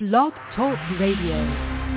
Blog Talk Radio.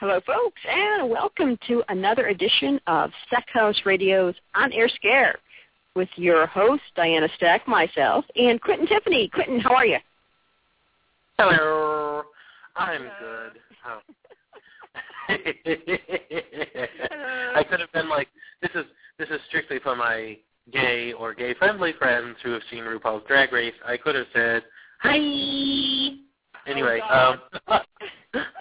Hello, folks, and welcome to another edition of Stackhouse Radio's On Air Scare with your host, Diana Stack, myself, and Quentin Tiffany. Quentin, how are you? Hello. I'm good. Oh. I could have been like, this is this is strictly for my gay or gay friendly friends who have seen RuPaul's Drag Race. I could have said, hi. Anyway, Oh, um,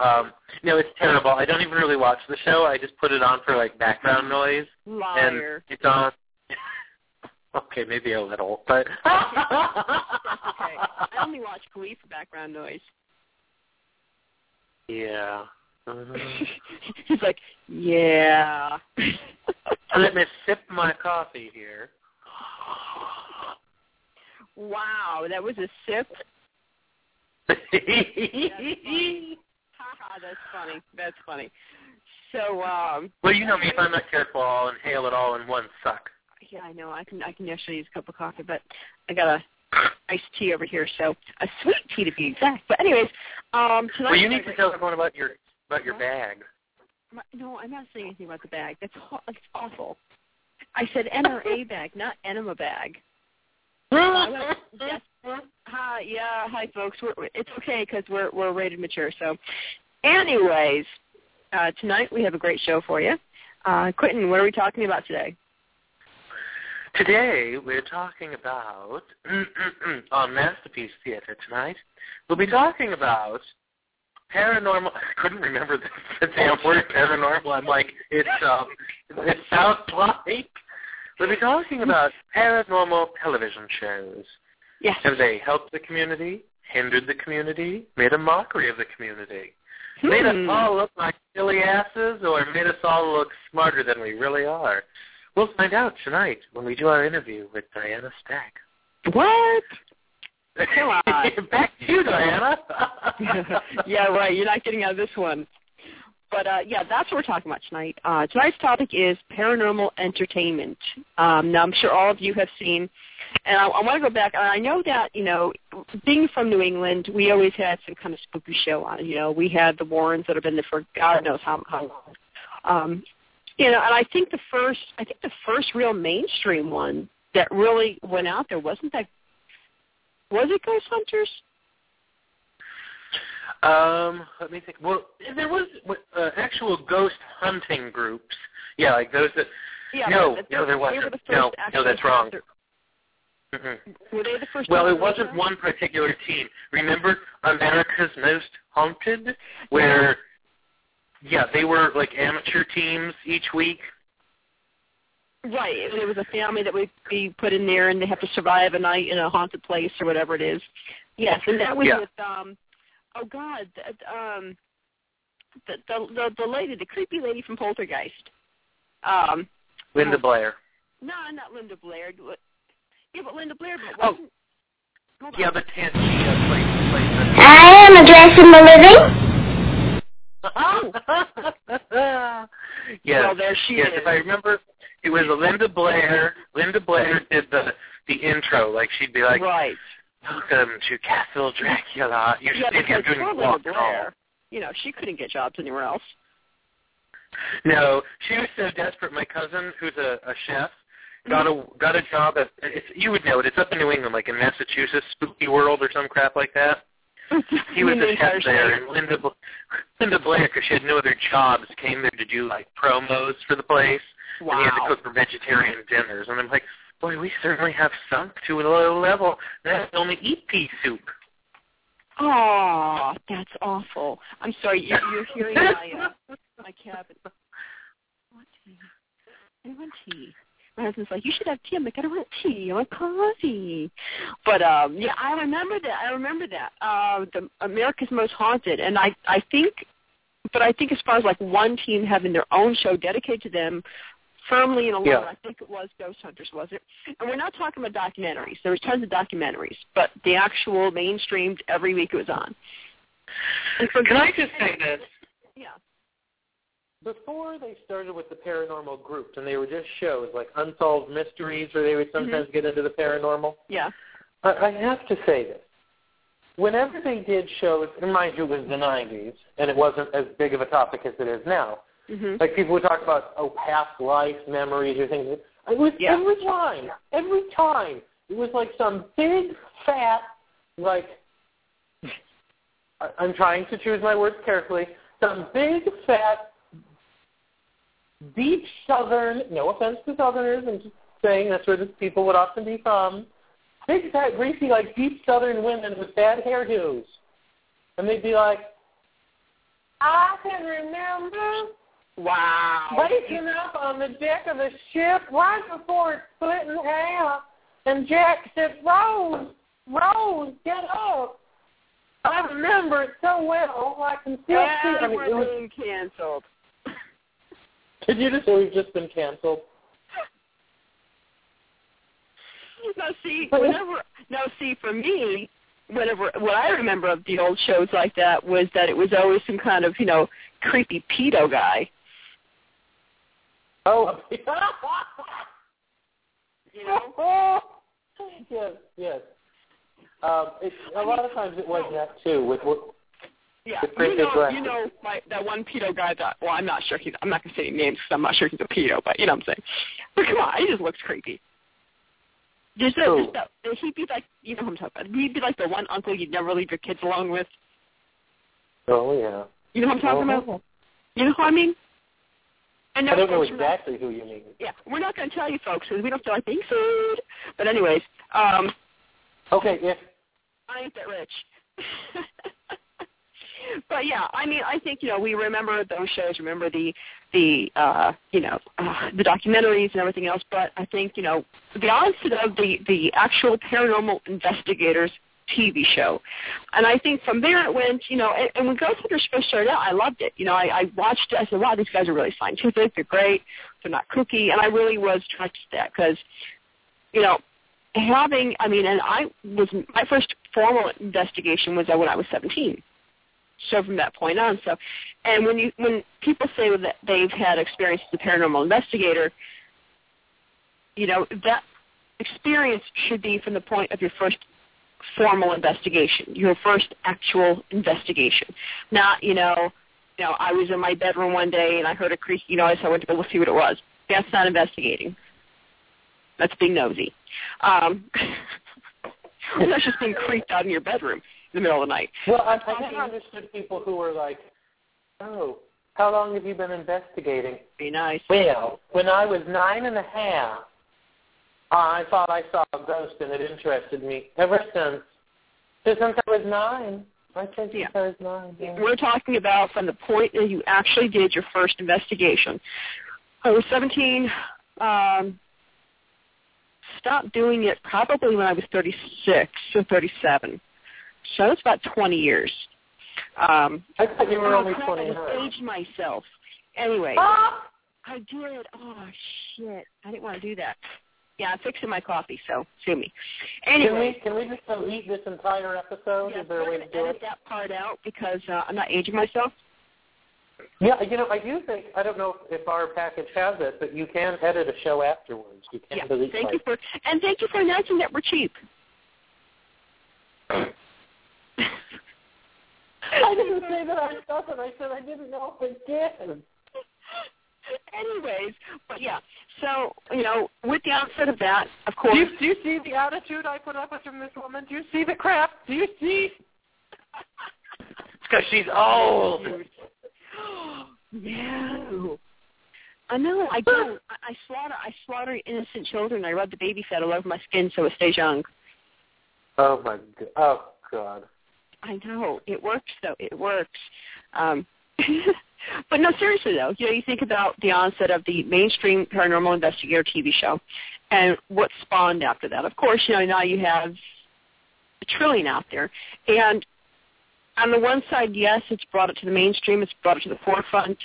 um, no, it's terrible. I don't even really watch the show. I just put it on for like background noise, Liar. and it's on. okay, maybe a little, but That's okay. I only watch Glee for background noise. yeah. Mhm. He's like, yeah. Let me sip my coffee here. Wow, that was a sip. Haha, that's funny. That's funny. So, um, well, you know me. If I'm not careful, I'll inhale it all in one suck. yeah, I know. I can I can actually use a cup of coffee, but I got a iced tea over here, so a sweet tea to be exact. But anyways, um, tonight. Well, you need to tell everyone about your about your bag. My- No, I'm not saying anything about the bag. That's that's awful. I said NRA bag, not enema bag. Yes. Hi, yeah, hi folks. We're, we're- it's okay because we're we're rated mature. So, anyways, uh, tonight we have a great show for you. Uh, Quentin, what are we talking about today? Today we're talking about on Masterpiece Theater tonight. We'll be talking about paranormal. I couldn't remember the, the damn word paranormal. I'm like it's um it sounds like we'll be talking about paranormal television shows. Yes. Have they helped the community, hindered the community, made a mockery of the community? Made us Hmm. all look like silly asses or made us all look smarter than we really are? We'll find out tonight when we do our interview with Diana Stack. What? Come on. Back to you, Diana. yeah, right. You're not getting out of this one. But uh, yeah, that's what we're talking about tonight. Uh, tonight's topic is paranormal entertainment. Um, now, I'm sure all of you have seen, and I, I want to go back. I know that you know, being from New England, we always had some kind of spooky show on. You know, we had the Warrens that have been there for God knows how how long. Um, you know, and I think the first, I think the first real mainstream one that really went out there wasn't that. Was it Ghost Hunters? Um, let me think. Well, there was uh, actual ghost hunting groups. Yeah, like those that. Yeah, no, no, there wasn't. the No, no, that's wrong. Mhm. Were they the first? Well, it wasn't one particular team. Remember America's Most Haunted, where yeah, they were like amateur teams each week. Right. It, it was a family that would be put in there, and they have to survive a night in a haunted place or whatever it is. Yes, and that was Yeah. with um, oh God, that, um, the the the, the lady, the creepy lady from Poltergeist. Um, Linda Oh. Blair. no, not Linda Blair. What- Yeah, but Linda Blair. But Oh. wasn't, hold on. Yeah, but Ted, she uh, played, played the... I am addressing the living. yes. Well, there she yes, is. if I remember, it was Linda Blair. Linda Blair did the the intro. Like she'd be like, right. "Welcome to Castle Dracula." You're Yeah, because walk. Blair, you know, she couldn't get jobs anywhere else. No, she was so desperate. My cousin, who's a, a chef, mm-hmm. got a got a job at. It's, you would know it. It's up in New England, like in Massachusetts, Spooky World or some crap like that. He was a chef there, and Linda Bl- Linda Blair, because she had no other jobs, came there to do like promos for the place, and he had to cook for vegetarian dinners. And I'm like, boy, we certainly have sunk to a low level. That's only eat pea soup. Oh, that's awful. I'm sorry. You're, you're hearing my uh, my cabin. I want tea. I want tea. My husband's like, you should have tea. I'm like, I don't want tea. I want coffee. But um, yeah, I remember that. I remember that. Uh, the America's Most Haunted, and I I think, but I think as far as like one team having their own show dedicated to them. Firmly and alone, Yeah. I think it was Ghost Hunters, was it? And we're not talking about documentaries. There was tons of documentaries, but the actual mainstreamed every week it was on. And for Can I just say this? Yeah. Before they started with the paranormal groups, and they were just shows like Unsolved Mysteries, where they would mm-hmm. sometimes get into the paranormal, Yeah. I, I have to say this. Whenever they did shows, and mind you, it was the 90s, and it wasn't as big of a topic as it is now. Mhm. Like people would talk about, oh, past life memories or things. It was Yeah. every time, every time. It was like some big, fat, like, I- I'm trying to choose my words carefully, some big, fat, deep southern, no offense to southerners, I'm just saying that's where the people would often be from, big, fat, greasy, like deep southern women with bad hairdos. And they'd be like, I can remember Wow. waking up on the deck of the ship right before it split in half, and Jack said, Rose, Rose, get up. I remember it so well, I can still see I And mean, we're being canceled. Did you just say we've just been canceled? Now see, whenever now see for me, whenever what I remember of the old shows like that was that it was always some kind of you know creepy pedo guy. Oh, You know. yes, yes. Um, it, a lot of times it was that too. With what, Yeah, you know, glasses. you know, my, that one pedo guy. That well, I'm not sure. He's, I'm not gonna say any names because I'm not sure he's a pedo, but you know what I'm saying. But come on, he just looks creepy. Just that, that, he'd be like, you know who I'm talking about. He'd be like the one uncle you'd never leave your kids alone with. oh yeah. You know what I'm talking Oh. about? You know who I mean? And I don't know folks, we're not- exactly who you mean. Yeah, we're not going to tell you folks because we don't feel like being sued. But anyways, um, Okay, yeah. I ain't that rich. but yeah, I mean, I think you know we remember those shows, remember the the uh, you know uh, the documentaries and everything else. But I think you know the onset of the the actual paranormal investigators TV show, and I think from there it went. You know, and, and when Ghost Hunters first started out, I loved it. You know, I, I watched it. I said, wow, these guys are really scientific. They're great. They're not kooky, and I really was attracted to that because you know having I mean and I was my first formal investigation was when I was 17. So from that point on, so and when you when people say that they've had experience as a paranormal investigator, you know that experience should be from the point of your first formal investigation, your first actual investigation, not you know, you know I was in my bedroom one day and I heard a creaky noise, so I went to go see what it was. That's not investigating. That's being nosy. Um, that's just being creeped out in your bedroom in the middle of the night. well, I, I never understood people who were like, "Oh, how long have you been investigating?" Be nice. Well, when I was nine and a half, I thought I saw a ghost and it interested me. Ever since, since I was nine, I think since Yeah. I was nine. Yeah. We're talking about from the point that you actually did your first investigation. I was 17. Um, stopped doing it probably when I was 36 or 37. So it's about 20 years. Um, I thought you were oh, only crap, I 29. aged myself. Anyway, Ah! I did. Oh shit! I didn't want to do that. Yeah, I'm fixing my coffee, so sue me. Can Anyway, we can we just delete this entire episode? yeah, Is there a way to do edit it? that part out because uh, I'm not aging myself. Yeah, you know, I do think I don't know if our package has it, but you can edit a show afterwards. You can Yeah, delete thank you for and thank you for announcing that we're cheap. I didn't say that I doesn't. I said I didn't know if it did. Anyways, but yeah, so you know, with the onset of that, of course, Do you, do you see the attitude I put up with from this woman? Do you see the crap? Do you see? It's because she's old. no. I know. I do. I, I slaughter. I slaughter innocent children. I rub the baby fat all over my skin so it stays young. Oh my god. Oh god. I know it works though. It works. Um, but no, seriously though, you know, you think about the onset of the mainstream paranormal investigator TV show, and what spawned after that. Of course, you know now you have a trillion out there, and on the one side, yes, it's brought it to the mainstream. It's brought it to the forefront.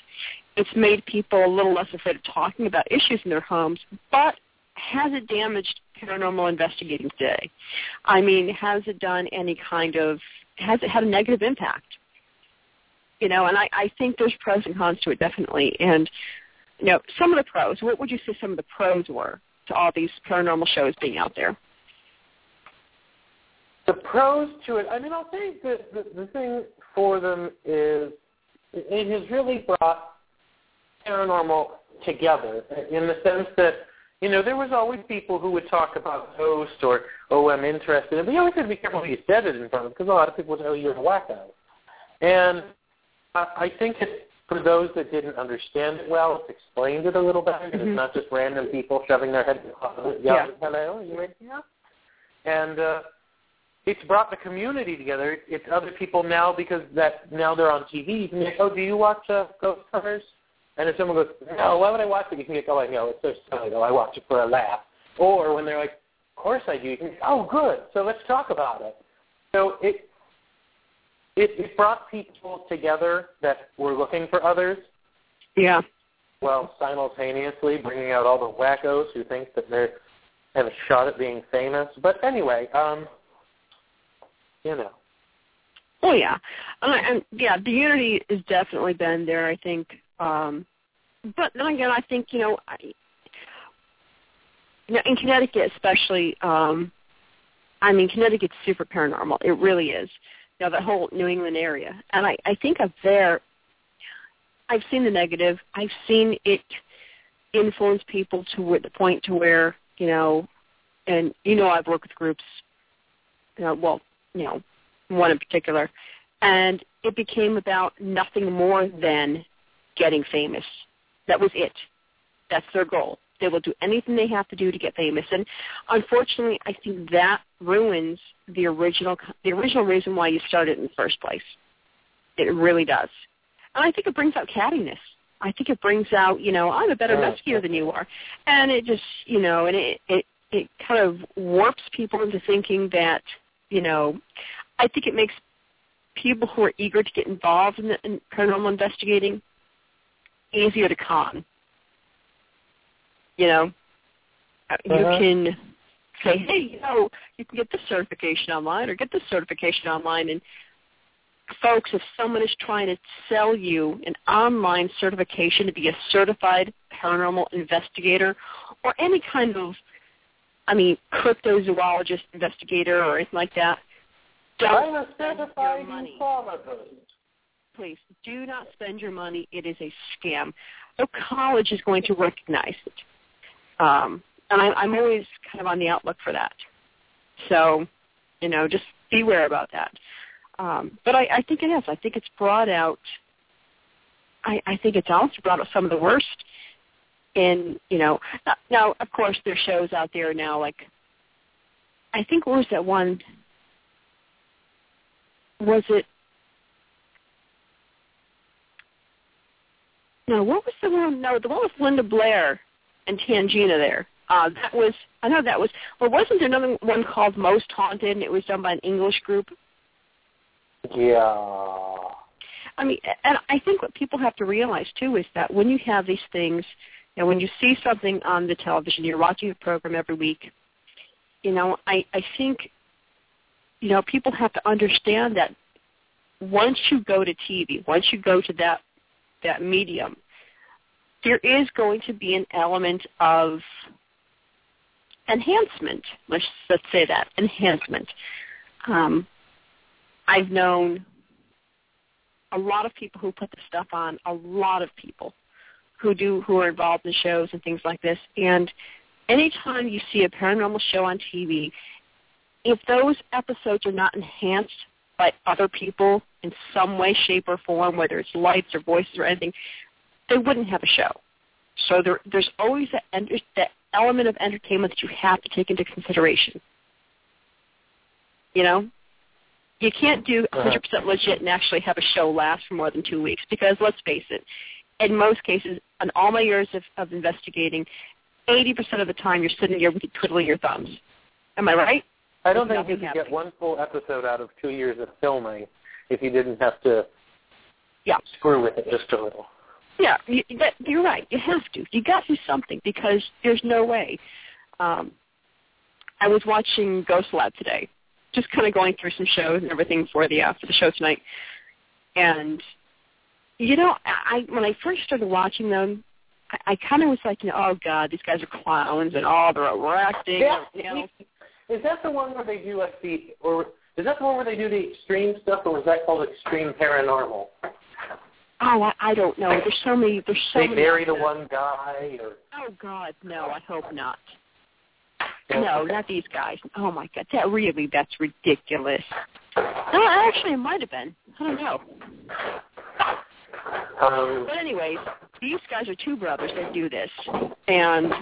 It's made people a little less afraid of talking about issues in their homes, but has it damaged paranormal investigating today? I mean, has it done any kind of has it had a negative impact? You know, and I, I think there's pros and cons to it definitely. And you know, some of the pros. What would you say some of the pros were to all these paranormal shows being out there? The pros to it. I mean, I'll say the, the the thing for them is it has really brought paranormal together in the sense that you know there was always people who would talk about ghosts or oh I'm interested, but you always had to be careful who you said it in front of because a lot of people would tell you oh, you're a wacko. And I, I think it for those that didn't understand it well, it's explained it a little better. Mhm. It's not just random people shoving their head in the closet, Yeah. "Hello, are you in here?" And uh, it's brought the community together. It's other people now because that now they're on TV. You can be like, oh, do you watch uh, Ghost Hunters? And if someone goes, no, why would I watch it? You can get, oh, I know, it's so silly. though. I watch it for a laugh. Or when they're like, of course I do. You can oh, good. So let's talk about it. So it it, it brought people together that were looking for others, Yeah. while simultaneously bringing out all the wackos who think that they have a shot at being famous. But anyway, um, you know. Oh yeah, and, and yeah, the unity has definitely been there. I think, um, but then again, I think you know, I, you know, in Connecticut especially, um, I mean, Connecticut's super paranormal. It really is. You know, the whole New England area, and I, I think up there, I've seen the negative. I've seen it influence people to the point to where you know, and you know, I've worked with groups. You know, well, you know, one in particular, and it became about nothing more than getting famous. That was it. That's their goal. They will do anything they have to do to get famous, and unfortunately, I think that ruins the original the original reason why you started in the first place. It really does, and I think it brings out cattiness. I think it brings out, you know, I'm a better Yeah. investigator than you are, and it just, you know, and it it it kind of warps people into thinking that, you know, I think it makes people who are eager to get involved in, the, in paranormal investigating easier to con. You know, you Uh-huh. can say, hey, you know, you can get this certification online or get this certification online, and folks, if someone is trying to sell you an online certification to be a certified paranormal investigator or any kind of, I mean, cryptozoologist investigator or anything like that, don't a spend your certified ufologist. Please do not spend your money. It is a scam. No college is going to recognize it. Um, and I, I'm always kind of on the outlook for that. So, you know, just beware about that. Um, but I, I think it has. I think it's brought out. I, I think it's also brought out some of the worst. In you know, now, now of course there's shows out there now like. I think what was that one? Was it? No, what was the one? No, the one with Linda Blair and Tangina there. Uh, that was I know that was. Well, wasn't there another one called Most Haunted, and it was done by an English group? Yeah. I mean, and I think what people have to realize too is that when you have these things, and when you see something on the television, you're watching a program every week. You know, I I think, you know, people have to understand that once you go to TV, once you go to that that medium, there is going to be an element of enhancement. Let's let's say that enhancement. Um, I've known a lot of people who put the stuff on. A lot of people who do who are involved in shows and things like this. And anytime you see a paranormal show on TV, if those episodes are not enhanced by other people in some way, shape, or form, whether it's lights or voices or anything, they wouldn't have a show. So there, there's always that, that element of entertainment that you have to take into consideration. You know, you can't do 100% legit and actually have a show last for more than two weeks because let's face it, in most cases, in all my years of, of investigating, 80% of the time you're sitting here twiddling your thumbs. Am I right? I don't think you could get one full episode out of two years of filming if you didn't have to yeah. screw with it just a little. Yeah, you, that, you're right. You have to. You got to do something because there's no way. Um, I was watching Ghost Lab today, just kind of going through some shows and everything for the uh, for the show tonight, and you know, I when I first started watching them, I, I kind of was like, you know, oh god, these guys are clowns and all they're overacting. Yeah. You know. Is that the one where they do like the or is that the one where they do the extreme stuff or was that called extreme paranormal? Oh, I, I don't know. There's so many. There's so they many. bury the one guy or Oh God, no! I hope not. No, not these guys. Oh my God, that really that's ridiculous. No, actually, it might have been. I don't know. um But anyways, these guys are two brothers that do this, and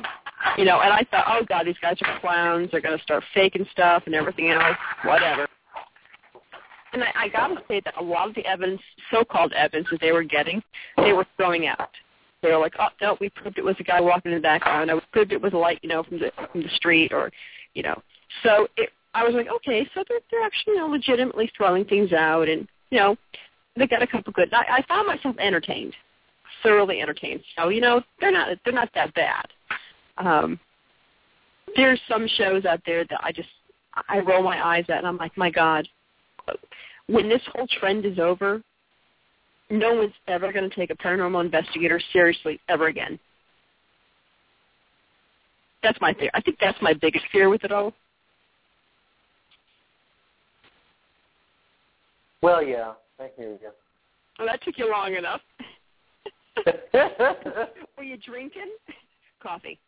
you know, and I thought, oh God, these guys are clowns. They're going to start faking stuff and everything else, whatever. And I, I got to say that a lot of the evidence, so-called evidence that they were getting, they were throwing out. They were like, oh no, we proved it was a guy walking in the background. We proved it was a light, you know, from the from the street, or you know. So it, I was like, okay, so they're they're actually you know, legitimately throwing things out, and you know, they got a couple good. I, I found myself entertained, thoroughly entertained. So you know, they're not they're not that bad. Um, there's some shows out there that I just I roll my eyes at, and I'm like, my God, when this whole trend is over, no one's ever going to take a paranormal investigator seriously ever again. That's my fear. I think that's my biggest fear with it all. Well yeah, I hear you. Well, that took you long enough. Were you drinking? Coffee.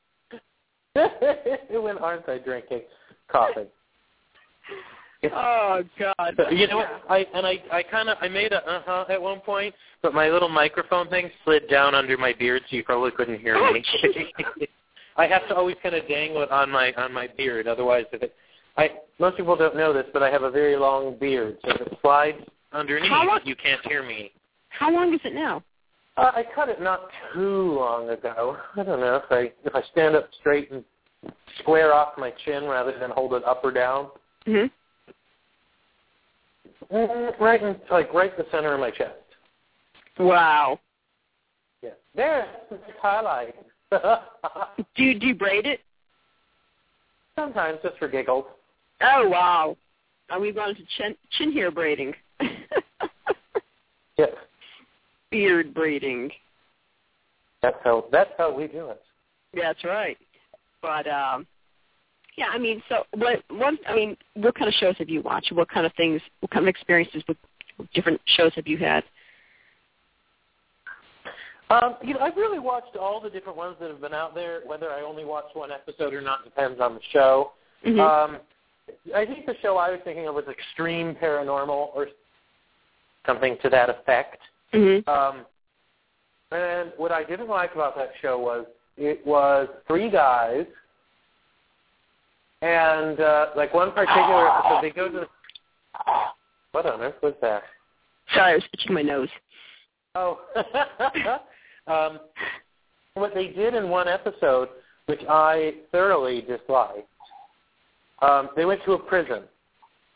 when aren't I drinking coffee? Oh God. You know, what? I and I I kind of I made a uh huh at one point, but my little microphone thing slid down under my beard, so you probably couldn't hear Oh, me. I have to always kind of dangle it on my on my beard, otherwise if it. I most people don't know this, but I have a very long beard, so if it slides underneath, How long- you can't hear me. How long is it now? Uh, I cut it not too long ago. I don't know if I if I stand up straight and square off my chin rather than hold it up or down. hmm Mm, right in like right in the center of my chest. Wow. Yeah. There, it's highlight. Do you, do you braid it? Sometimes just for giggles. Oh wow. Are we going to chin, chin hair braiding? Yes. Beard braiding. That's how that's how we do it. That's right. But um yeah, I mean, so what one I mean, what kind of shows have you watched? What kind of things what kind of experiences with different shows have you had? Um, you know, I've really watched all the different ones that have been out there. Whether I only watch one episode or not depends on the show. Mhm. Um, I think the show I was thinking of was Extreme Paranormal or something to that effect. mhm. Um, and what I didn't like about that show was it was three guys, and uh, like one particular episode, they go to. What on earth was that? Sorry, I was itching my nose. Oh, um, what they did in one episode, which I thoroughly disliked, um, they went to a prison,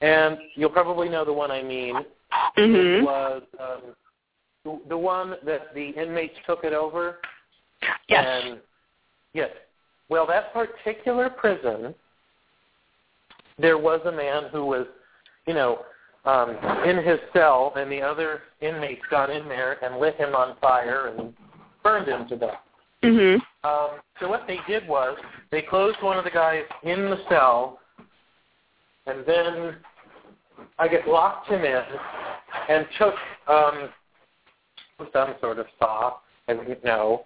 and you'll probably know the one I mean. It Mhm. was um, the, the one that the inmates took it over. Yes. And yes, well, that particular prison, there was a man who was, you know, um, in his cell, and the other inmates got in there and lit him on fire and burned him to death. Mhm. Um, so what they did was they closed one of the guys in the cell, and then I guess locked him in and took um, some sort of saw, I wouldn't know,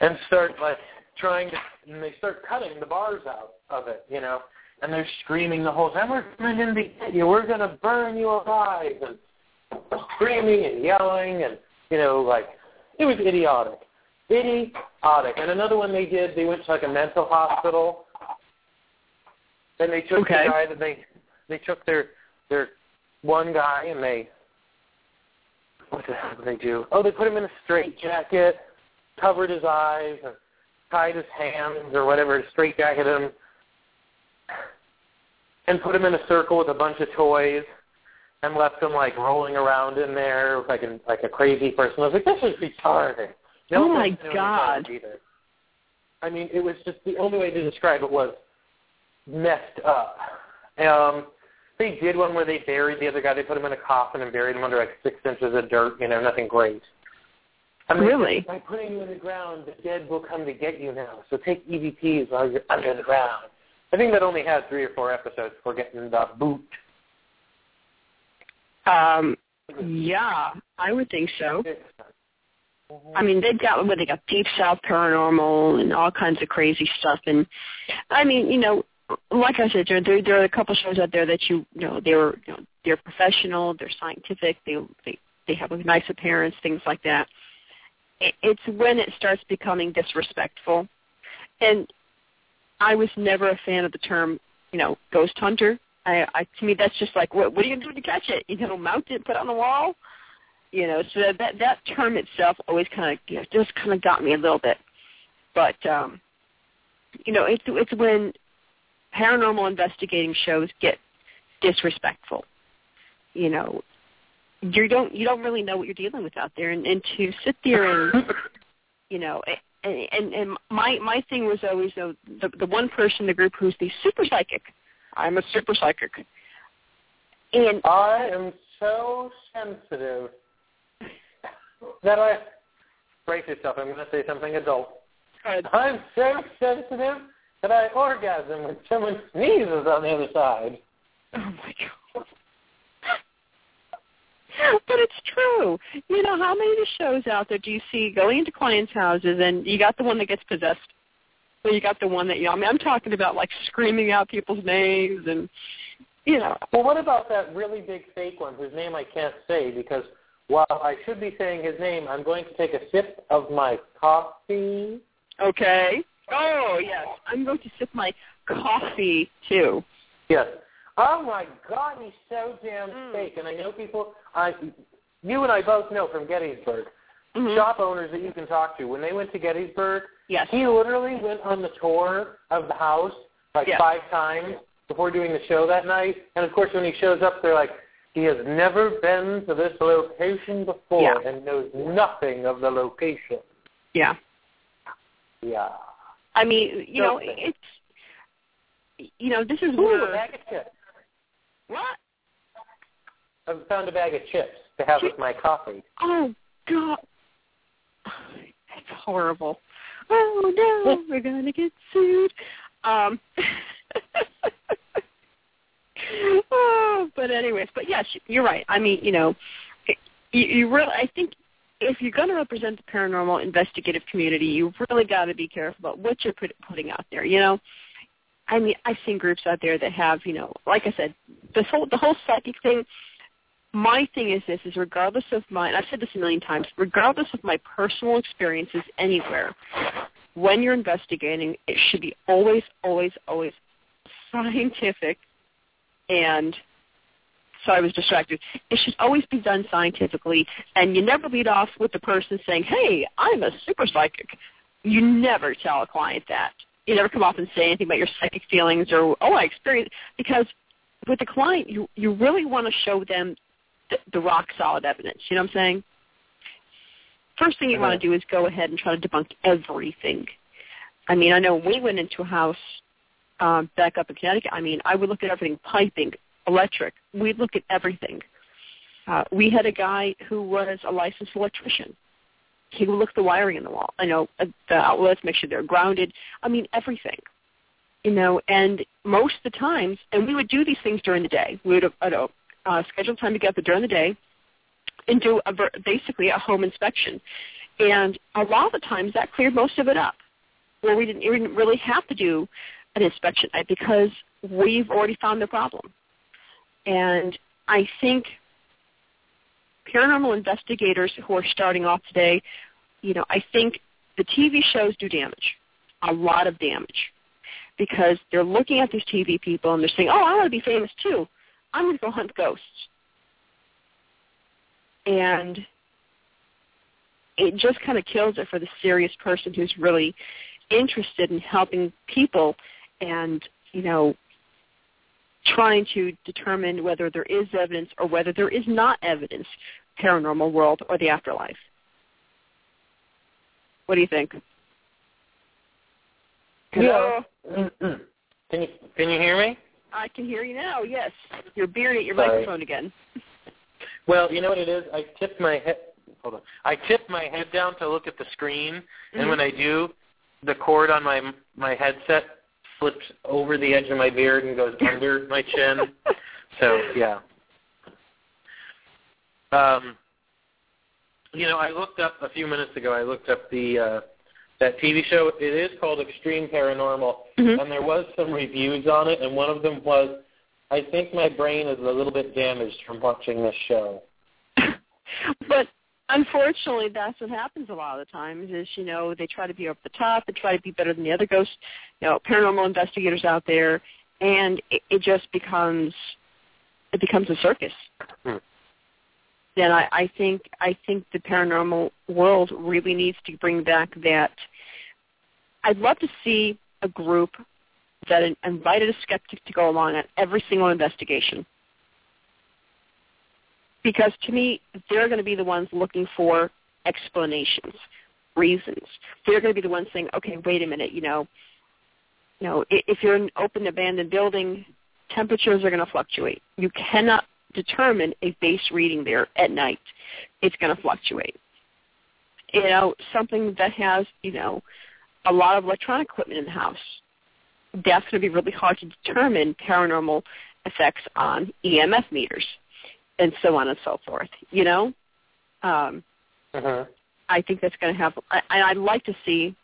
and start like trying to, and they start cutting the bars out of it, you know, and they're screaming the whole time, "We're coming in to get you. We're gonna burn you alive!" and screaming and yelling, and you know, like it was idiotic idiotic. And another one they did, they went to like a mental hospital, and they took Okay. the guy that they they took their their one guy and they what the hell did they do? Oh, they put him in a straight jacket, covered his eyes, and tied his hands or whatever, straight jacketed him, and put him in a circle with a bunch of toys. And left him like rolling around in there like a like a crazy person. I was like, this is retarded. Oh, my God. I mean, it was just the only way to describe it was messed up. Um, they did one where they buried the other guy. They put him in a coffin and buried him under like six inches of dirt. You know, nothing great. I mean, Really? By putting you in the ground, the dead will come to get you now. So take EVPs while you're under the ground. I think that only had three or four episodes before getting the boot. Um, yeah, I would think so. I mean, they've got what they got Deep South Paranormal and all kinds of crazy stuff. And I mean, you know, like I said, there there, there are a couple shows out there that you, you know they're you know they're professional, they're scientific, they they they have a nice appearance, things like that. It, it's when it starts becoming disrespectful, and I was never a fan of the term, you know, ghost hunter. I, I to me that's just like what what are you gonna do to catch it? You know, mount it, put it on the wall. You know, so that that term itself always kind of you know, just kind of got me a little bit. But um, you know, it's it's when paranormal investigating shows get disrespectful. You know, you don't you don't really know what you're dealing with out there, and, and to sit there and you know, and and, and my my thing was always know, the the one person in the group who's the super psychic. I'm a super psychic, and I am so sensitive that I brace yourself. I'm going to say something adult. I'm so sensitive that I orgasm when someone sneezes on the other side. Oh my god. But it's true. You know, how many of the shows out there do you see going into clients' houses and you got the one that gets possessed? Well, you got the one that you I mean I'm talking about like screaming out people's names and you know. Well, what about that really big fake one whose name I can't say because while I should be saying his name, I'm going to take a sip of my coffee. Okay. Oh yes. I'm going to sip my coffee too. Yes. Oh my God, he's so damn Mm. fake. And I know people. I, you and I both know from Gettysburg, Mhm. shop owners that you can talk to. When they went to Gettysburg, Yes. he literally went on the tour of the house like Yeah. five times before doing the show that night. And of course, when he shows up, they're like, he has never been to this location before Yeah. and knows nothing of the location. Yeah. Yeah. I mean, you know, it's you know, this is Ooh, a where bag of chips. What? I found a bag of chips to have with my coffee. Oh God, that's horrible. Oh no, we're gonna get sued. Um, oh, but anyways, but yes, you're right. I mean, you know, you, you really, I think if you're going to represent the paranormal investigative community, you really got to be careful about what you're put, putting out there. You know, I mean, I've seen groups out there that have, you know, like I said, this whole the whole psychic thing my thing is this is regardless of my I've said this a million times, regardless of my personal experiences anywhere, when you're investigating, it should be always, always, always scientific and so I was distracted. It should always be done scientifically and you never lead off with the person saying, Hey, I'm a super psychic. You never tell a client that. You never come off and say anything about your psychic feelings or, oh, I experienced because with the client, you you really want to show them the, the rock solid evidence. You know what I'm saying? first thing you want to do is go ahead and try to debunk everything. I mean, I know when we went into a house um, back up in Connecticut, I mean, I would look at everything, piping, electric. We'd look at everything. Uh, we had a guy who was a licensed electrician. He at the wiring in the wall. I know uh, the outlets, make sure they're grounded. I mean, everything. You know, and most of the times, and we would do these things during the day. We would uh, uh, schedule time together during the day and do a, basically a home inspection. And a lot of the times that cleared most of it up, where we didn't even really have to do an inspection because we've already found the problem. And I think paranormal investigators who are starting off today, you know, I think the TV shows do damage, a lot of damage, because they're looking at these TV people and they're saying, oh, I want to be famous too. I'm going to go hunt ghosts. And it just kind of kills it for the serious person who's really interested in helping people and, you know, trying to determine whether there is evidence or whether there is not evidence, paranormal world or the afterlife. What do you think? Hello. Can you can you hear me? I can hear you now. Yes, you're bearding at your Sorry. microphone again. Well, you know what it is. I tipped my head. Hold on. I tipped my head down to look at the screen, Mm-hmm. and when I do, the cord on my my headset flips over the edge of my beard and goes under my chin. So yeah. Um, you know, I looked up a few minutes ago. I looked up the uh, that TV show. It is called Extreme Paranormal, Mhm. and there was some reviews on it, and one of them was, "I think my brain is a little bit damaged from watching this show." but unfortunately, that's what happens a lot of the times. Is you know they try to be over the top, they try to be better than the other ghost you know, paranormal investigators out there, and it, it just becomes it becomes a circus. Hmm. And I, I think I think the paranormal world really needs to bring back that. I'd love to see a group that invited a skeptic to go along on every single investigation because to me, they're going to be the ones looking for explanations, reasons. They're going to be the ones saying, "Okay, wait a minute. You know, you know, if you're in an open abandoned building, temperatures are going to fluctuate. You cannot determine a base reading there at night. It's going to fluctuate. You know, something that has you know a lot of electronic equipment in the house. That's going to be really hard to determine paranormal effects on EMF meters and so on and so forth. You know, um, Mm-hmm. I think that's going to have. I, I'd like to see.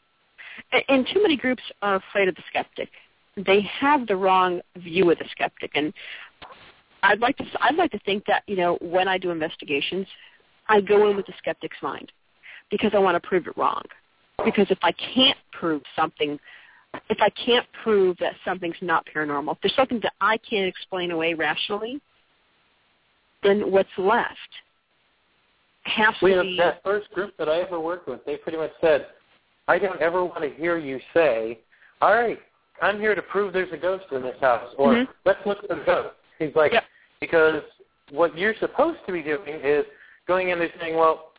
And, and too many groups are afraid of the skeptic. They have the wrong view of the skeptic, and I'd like to. I'd like to think that you know when I do investigations, I go in with the skeptic's mind because I want to prove it wrong. Because if I can't prove something, if I can't prove that something's not paranormal, if there's something that I can't explain away rationally, then what's left has We be that first group that I ever worked with. They pretty much said, "I don't ever want to hear you say, all right, I'm here to prove there's a ghost in this house, or Mhm. let's look for the ghost." He's like, Yep. because what you're supposed to be doing is going in there saying, "Well,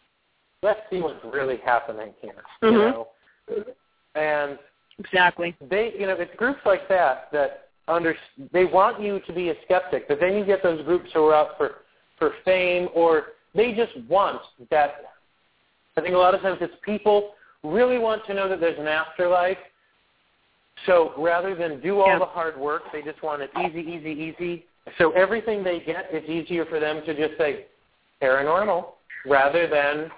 let's see what's really happening here," you Mhm. know, and exactly. they, you know, it's groups like that that under they want you to be a skeptic, but then you get those groups who are out for for fame or they just want that. I think a lot of times it's people really want to know that there's an afterlife. So rather than do all Yeah. the hard work, they just want it easy, easy, easy. So everything they get, it's easier for them to just say paranormal rather than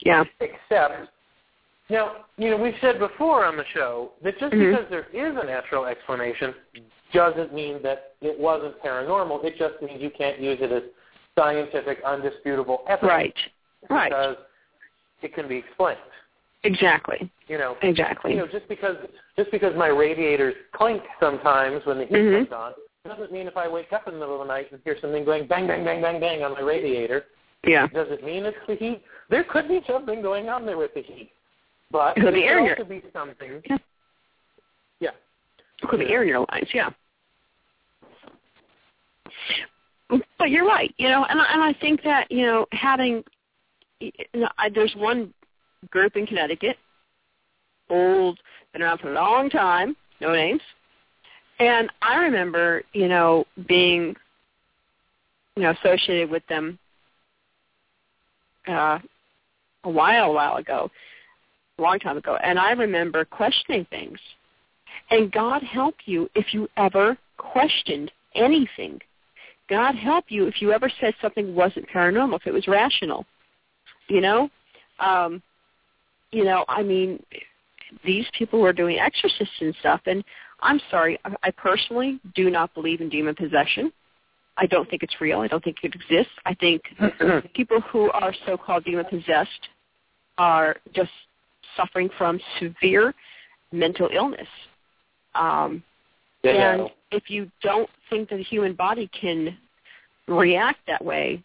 Yeah. accept. Now, you know, we've said before on the show that just Mhm. because there is a natural explanation doesn't mean that it wasn't paranormal. It just means you can't use it as scientific, undisputable evidence Right. Right. because it can be explained. Exactly. You know, Exactly. you know, just because just because my radiators clink sometimes when the heat Mhm. comes on doesn't mean if I wake up in the middle of the night and hear something going bang, bang, bang, bang, bang on my radiator, yeah. does it mean it's the heat? There could be something going on there with the heat. But It could be air in could your- be something. Yeah. Yeah. It could be air in your lines. Yeah. But you're right. You know, and I- and I think that you know having, you know, I, there's one grew up in Connecticut, old, been around for a long time, no names. And I remember, you know, being, you know, associated with them uh, a while, a while ago, a long time ago. And I remember questioning things. And God help you if you ever questioned anything. God help you if you ever said something wasn't paranormal, if it was rational. You know? Um, you know, I mean, these people were doing exorcists and stuff, and I'm sorry, I personally do not believe in demon possession. I don't think it's real. I don't think it exists. I think people who are so-called demon possessed are just suffering from severe mental illness. Um, Yeah. and if you don't think that the human body can react that way,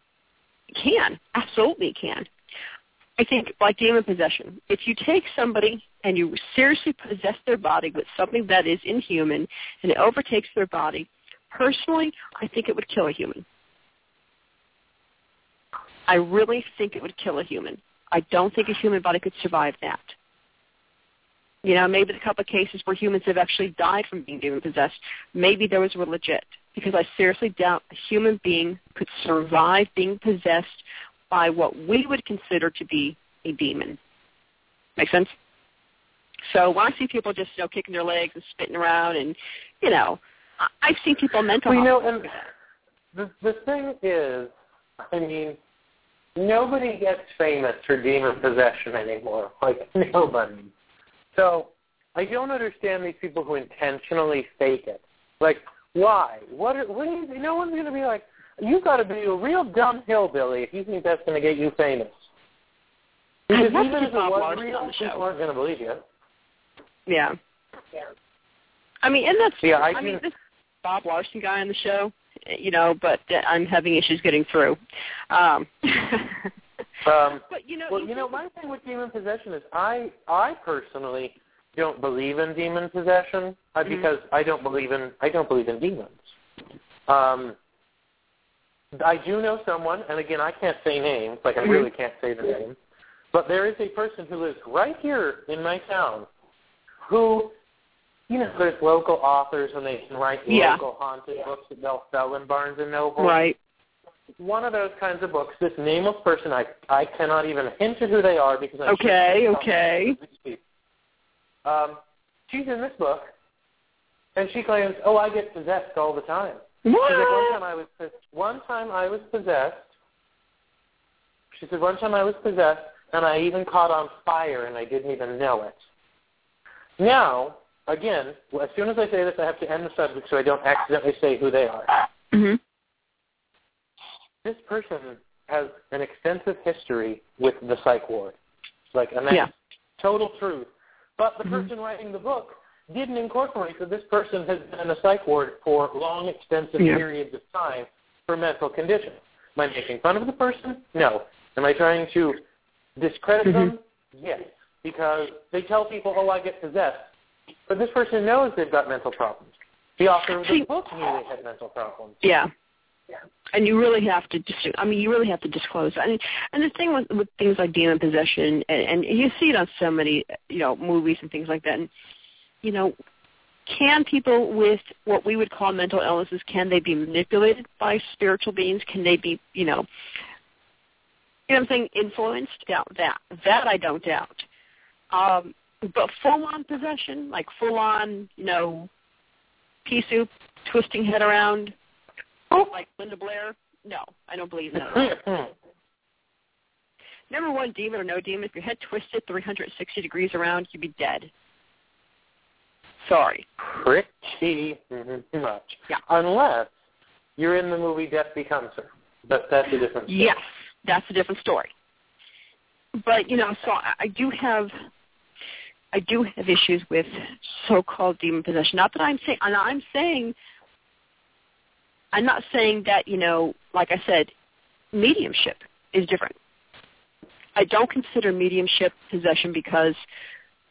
can. Absolutely can. I think like demon possession, if you take somebody and you seriously possess their body with something that is inhuman and it overtakes their body, personally, I think it would kill a human. I really think it would kill a human. I don't think a human body could survive that. You know, maybe a couple of cases where humans have actually died from being demon possessed, maybe those were legit. Because I seriously doubt a human being could survive being possessed by what we would consider to be a demon. Make sense? So when I see people just, you know, kicking their legs and spitting around and, you know, I've seen people mental Well, you know, and the the thing is, I mean, nobody gets famous for demon possession anymore. Like nobody. So I don't understand these people who intentionally fake it. Like, why? What? Are, what? Are you, no one's going to be like, You've got to be a real dumb hillbilly if you think that's going to get you famous. Because I'd love to even if it was real, on the show. people aren't going to believe you. Yeah. yeah. I mean, and that's Yeah, I I mean, this Bob Larson guy on the show, you know, but uh, I'm having issues getting through. Um, Um, but you know, Well, you know, my thing with demon possession is I I personally don't believe in demon possession uh, Mhm. because I don't believe in I don't believe in demons. Um, I do know someone, and again, I can't say names, like I really can't say the name, but there is a person who lives right here in my town who, you know, there's local authors and they can write Yeah. local haunted books that they'll sell in Barnes and Noble right. one of those kinds of books. This nameless person, I I cannot even hint at who they are because I'm Okay, sure okay. Um, she's in this book, and she claims, "Oh, I get possessed all the time." She's like, one time I was one time I was possessed. She said one time I was possessed, and I even caught on fire, and I didn't even know it. Now, again, as soon as I say this, I have to end the subject so I don't accidentally say who they are. hmm this person has an extensive history with the psych ward, like, that's Yeah. total truth. But the Mhm. person writing the book didn't incorporate that this person has been in a psych ward for long, extensive Yeah. periods of time for mental conditions. Am I making fun of the person? No. Am I trying to discredit Mhm. them? Yes, because they tell people, "Oh, I get possessed," but this person knows they've got mental problems. The author of the book knew they had mental problems. Yeah. And you really have to dis- I mean, you really have to disclose. that. And and the thing with with things like demon possession, and, and you see it on so many, you know, movies and things like that. And you know, can people with what we would call mental illnesses can they be manipulated by spiritual beings? Can they be, you know, you know what I'm saying, influenced? Doubt that. That I don't doubt. Um, but full on possession, like full on, you know, pea soup, twisting head around, Oh. like Linda Blair? No, I don't believe that. Number one, demon or no demon, if your head twisted 360 degrees around, you'd be dead. Sorry. pretty much. Yeah. Unless you're in the movie Death Becomes Her. But that's a different story. Yes, that's a different story. But you know, so I, I do have, I do have issues with so-called demon possession. Not that I'm saying, and I'm saying, I'm not saying that you know, like I said, mediumship is different. I don't consider mediumship possession because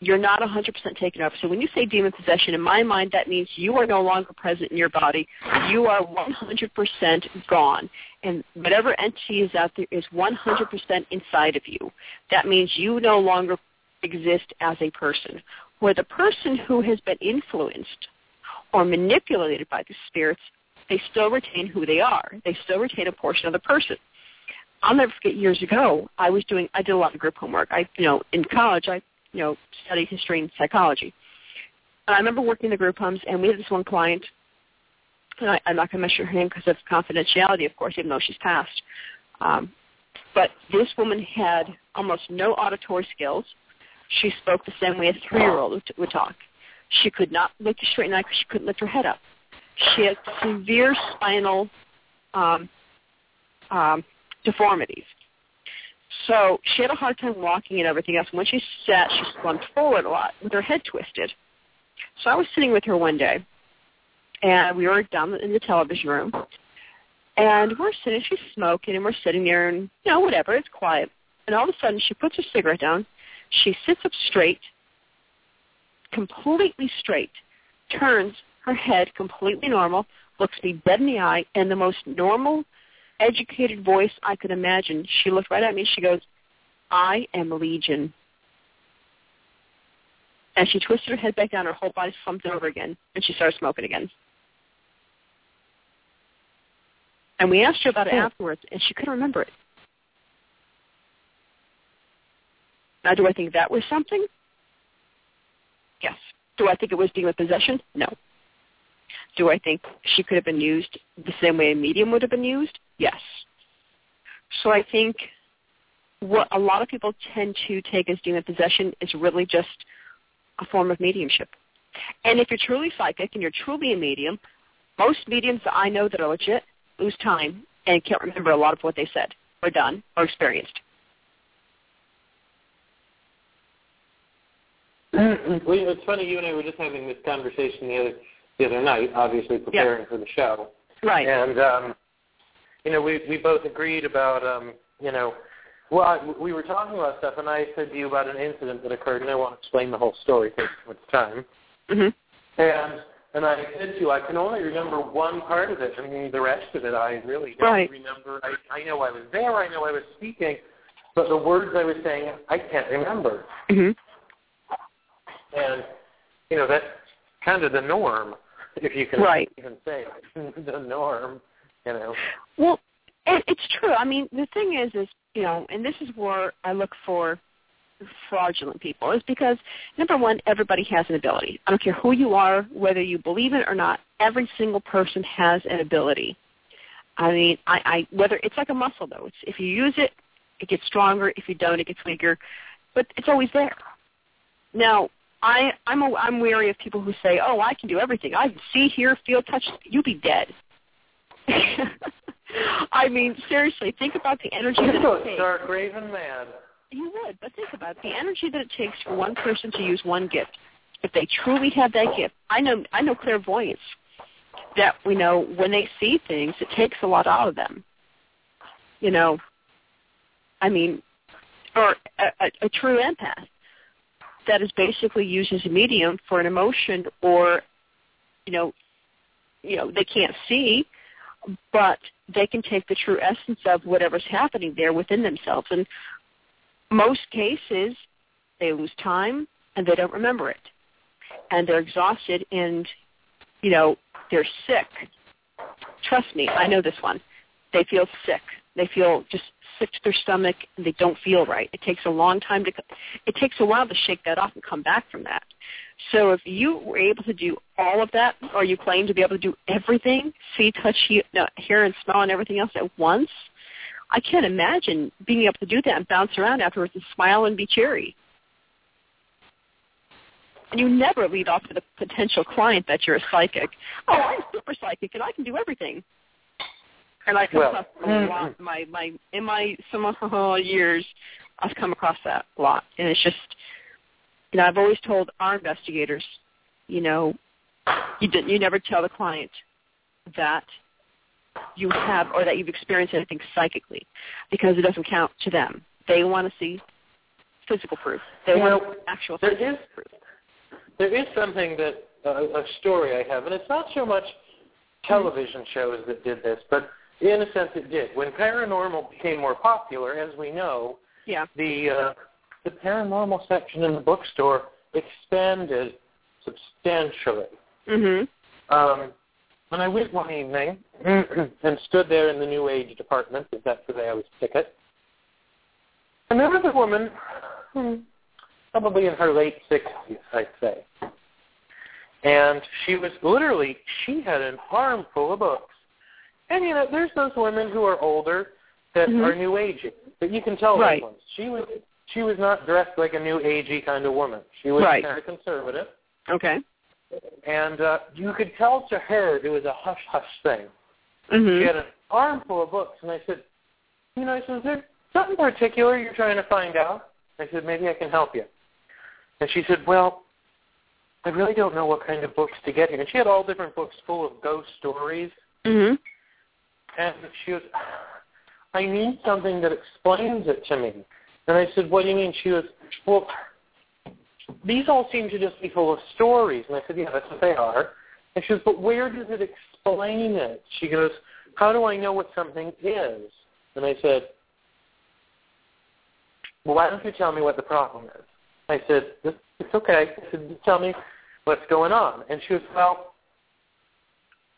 you're not 100% taken over. So when you say demon possession, in my mind, that means you are no longer present in your body. You are 100% gone. And whatever entity is out there is 100% inside of you. That means you no longer exist as a person. Where the person who has been influenced or manipulated by the spirits, they still retain who they are. They still retain a portion of the person. I'll never forget years ago, I was doing, I did a lot of group homework. I, you know, in college, I you know, studied history and psychology. And I remember working in the group homes, and we had this one client, and I, I'm not going to mention her name because of confidentiality, of course, even though she's passed. Um, but this woman had almost no auditory skills. She spoke the same way a three-year-old would, would talk. She could not a straight eye because she couldn't lift her head up. She had severe spinal um, um, deformities. So she had a hard time walking and everything else. And When she sat, she slumped forward a lot with her head twisted. So I was sitting with her one day, and we were down in the television room, and we're sitting, she's smoking, and we're sitting there, and, you know, whatever, it's quiet. And all of a sudden, she puts her cigarette down, she sits up straight, completely straight, turns her head completely normal, looks me dead in the eye, and the most normal educated voice I could imagine. She looked right at me. She goes, I am Legion. And she twisted her head back down. Her whole body slumped over again. And she started smoking again. And we asked her about it Hmm. afterwards, and she couldn't remember it. Now, do I think that was something? Yes. Do I think it was demon possession? No. Do I think she could have been used the same way a medium would have been used? Yes. So I think what a lot of people tend to take as demon possession is really just a form of mediumship. And if you're truly psychic and you're truly a medium, most mediums that I know that are legit lose time and can't remember a lot of what they said or done or experienced. well, it's funny. You and I were just having this conversation the other the other night, obviously preparing for the show, Right. and um, you know, we we both agreed about um, you know, well, I, we were talking about stuff, and I said to you about an incident that occurred, and I won't explain the whole story because it's time. Mhm. And and I said to you, I can only remember one part of it. I mean, the rest of it, I really don't Right. remember. I, I know I was there. I know I was speaking, but the words I was saying, I can't remember. Mhm. And you know, that's kind of the norm, if you can Right. even say the norm. You know. Well, it, it's true. I mean, the thing is, is you know, and this is where I look for fraudulent people, is because number one, everybody has an ability. I don't care who you are, whether you believe it or not. Every single person has an ability. I mean, I, I whether it's like a muscle though. It's if you use it, it gets stronger. If you don't, it gets weaker. But it's always there. Now, I I'm a, I'm wary of people who say, "Oh, I can do everything. I can see, hear, feel, touch." You'll be dead. I mean, seriously, think about the energy that it takes. Dark Raven man. You would, but think about it. the energy that it takes for one person to use one gift. If they truly have that gift, I know I know clairvoyants that we know when they see things, it takes a lot out of them. You know, I mean, or a, a, a true empath that is basically used as a medium for an emotion, or you know, you know they can't see, but they can take the true essence of whatever's happening there within themselves. And most cases, they lose time and they don't remember it, and they're exhausted and you know they're sick. Trust me, I know this one. They feel sick. They feel just sick to their stomach. And they don't feel right. It takes a long time to. It takes a while to shake that off and come back from that. So if you were able to do all of that, or you claim to be able to do everything, see, touch, hear, and smell and everything else at once, I can't imagine being able to do that and bounce around afterwards and smile and be cheery. And you never lead off to the potential client that you're a psychic. Oh, I'm super psychic and I can do everything. And I come Well, across a lot. My my in my some years, I've come across that a lot, and it's just, you know, I've always told our investigators, you know, you didn't, you never tell the client that you have or that you've experienced anything psychically, because it doesn't count to them. They want to see physical proof. They You want know, actual there physical is- proof. There is something that uh, a story I have, and it's not so much television shows that did this, but in a sense it did. When paranormal became more popular, as we know, Yeah. the uh, the paranormal section in the bookstore expanded substantially. Mhm. Um, when I went one evening and stood there in the New Age department, if that's the way I was ticket, and there was a woman, hmm, probably in her late 60s, I'd say. And she was literally, she had an armful of books. And, you know, there's those women who are older that Mhm. are New Agey, but you can tell Right. ones. She was, she was not dressed like a New Agey kind of woman. She was Right. kind of conservative. Okay. And uh, you could tell to her it was a hush hush thing. Mhm. She had an armful of books, and I said, you know, I said, is there something particular you're trying to find out? I said, maybe I can help you. And she said, well, I really don't know what kind of books to get here. And she had all different books full of ghost stories. Mhm. And she was, I need something that explains it to me. And I said, what do you mean? She was, well, these all seem to just be full of stories. And I said, yeah, that's what they are. And she goes, but where does it explain it? She goes, how do I know what something is? And I said, well, why don't you tell me what the problem is? I said, it's okay. I said, "Just tell me what's going on. And she goes, well,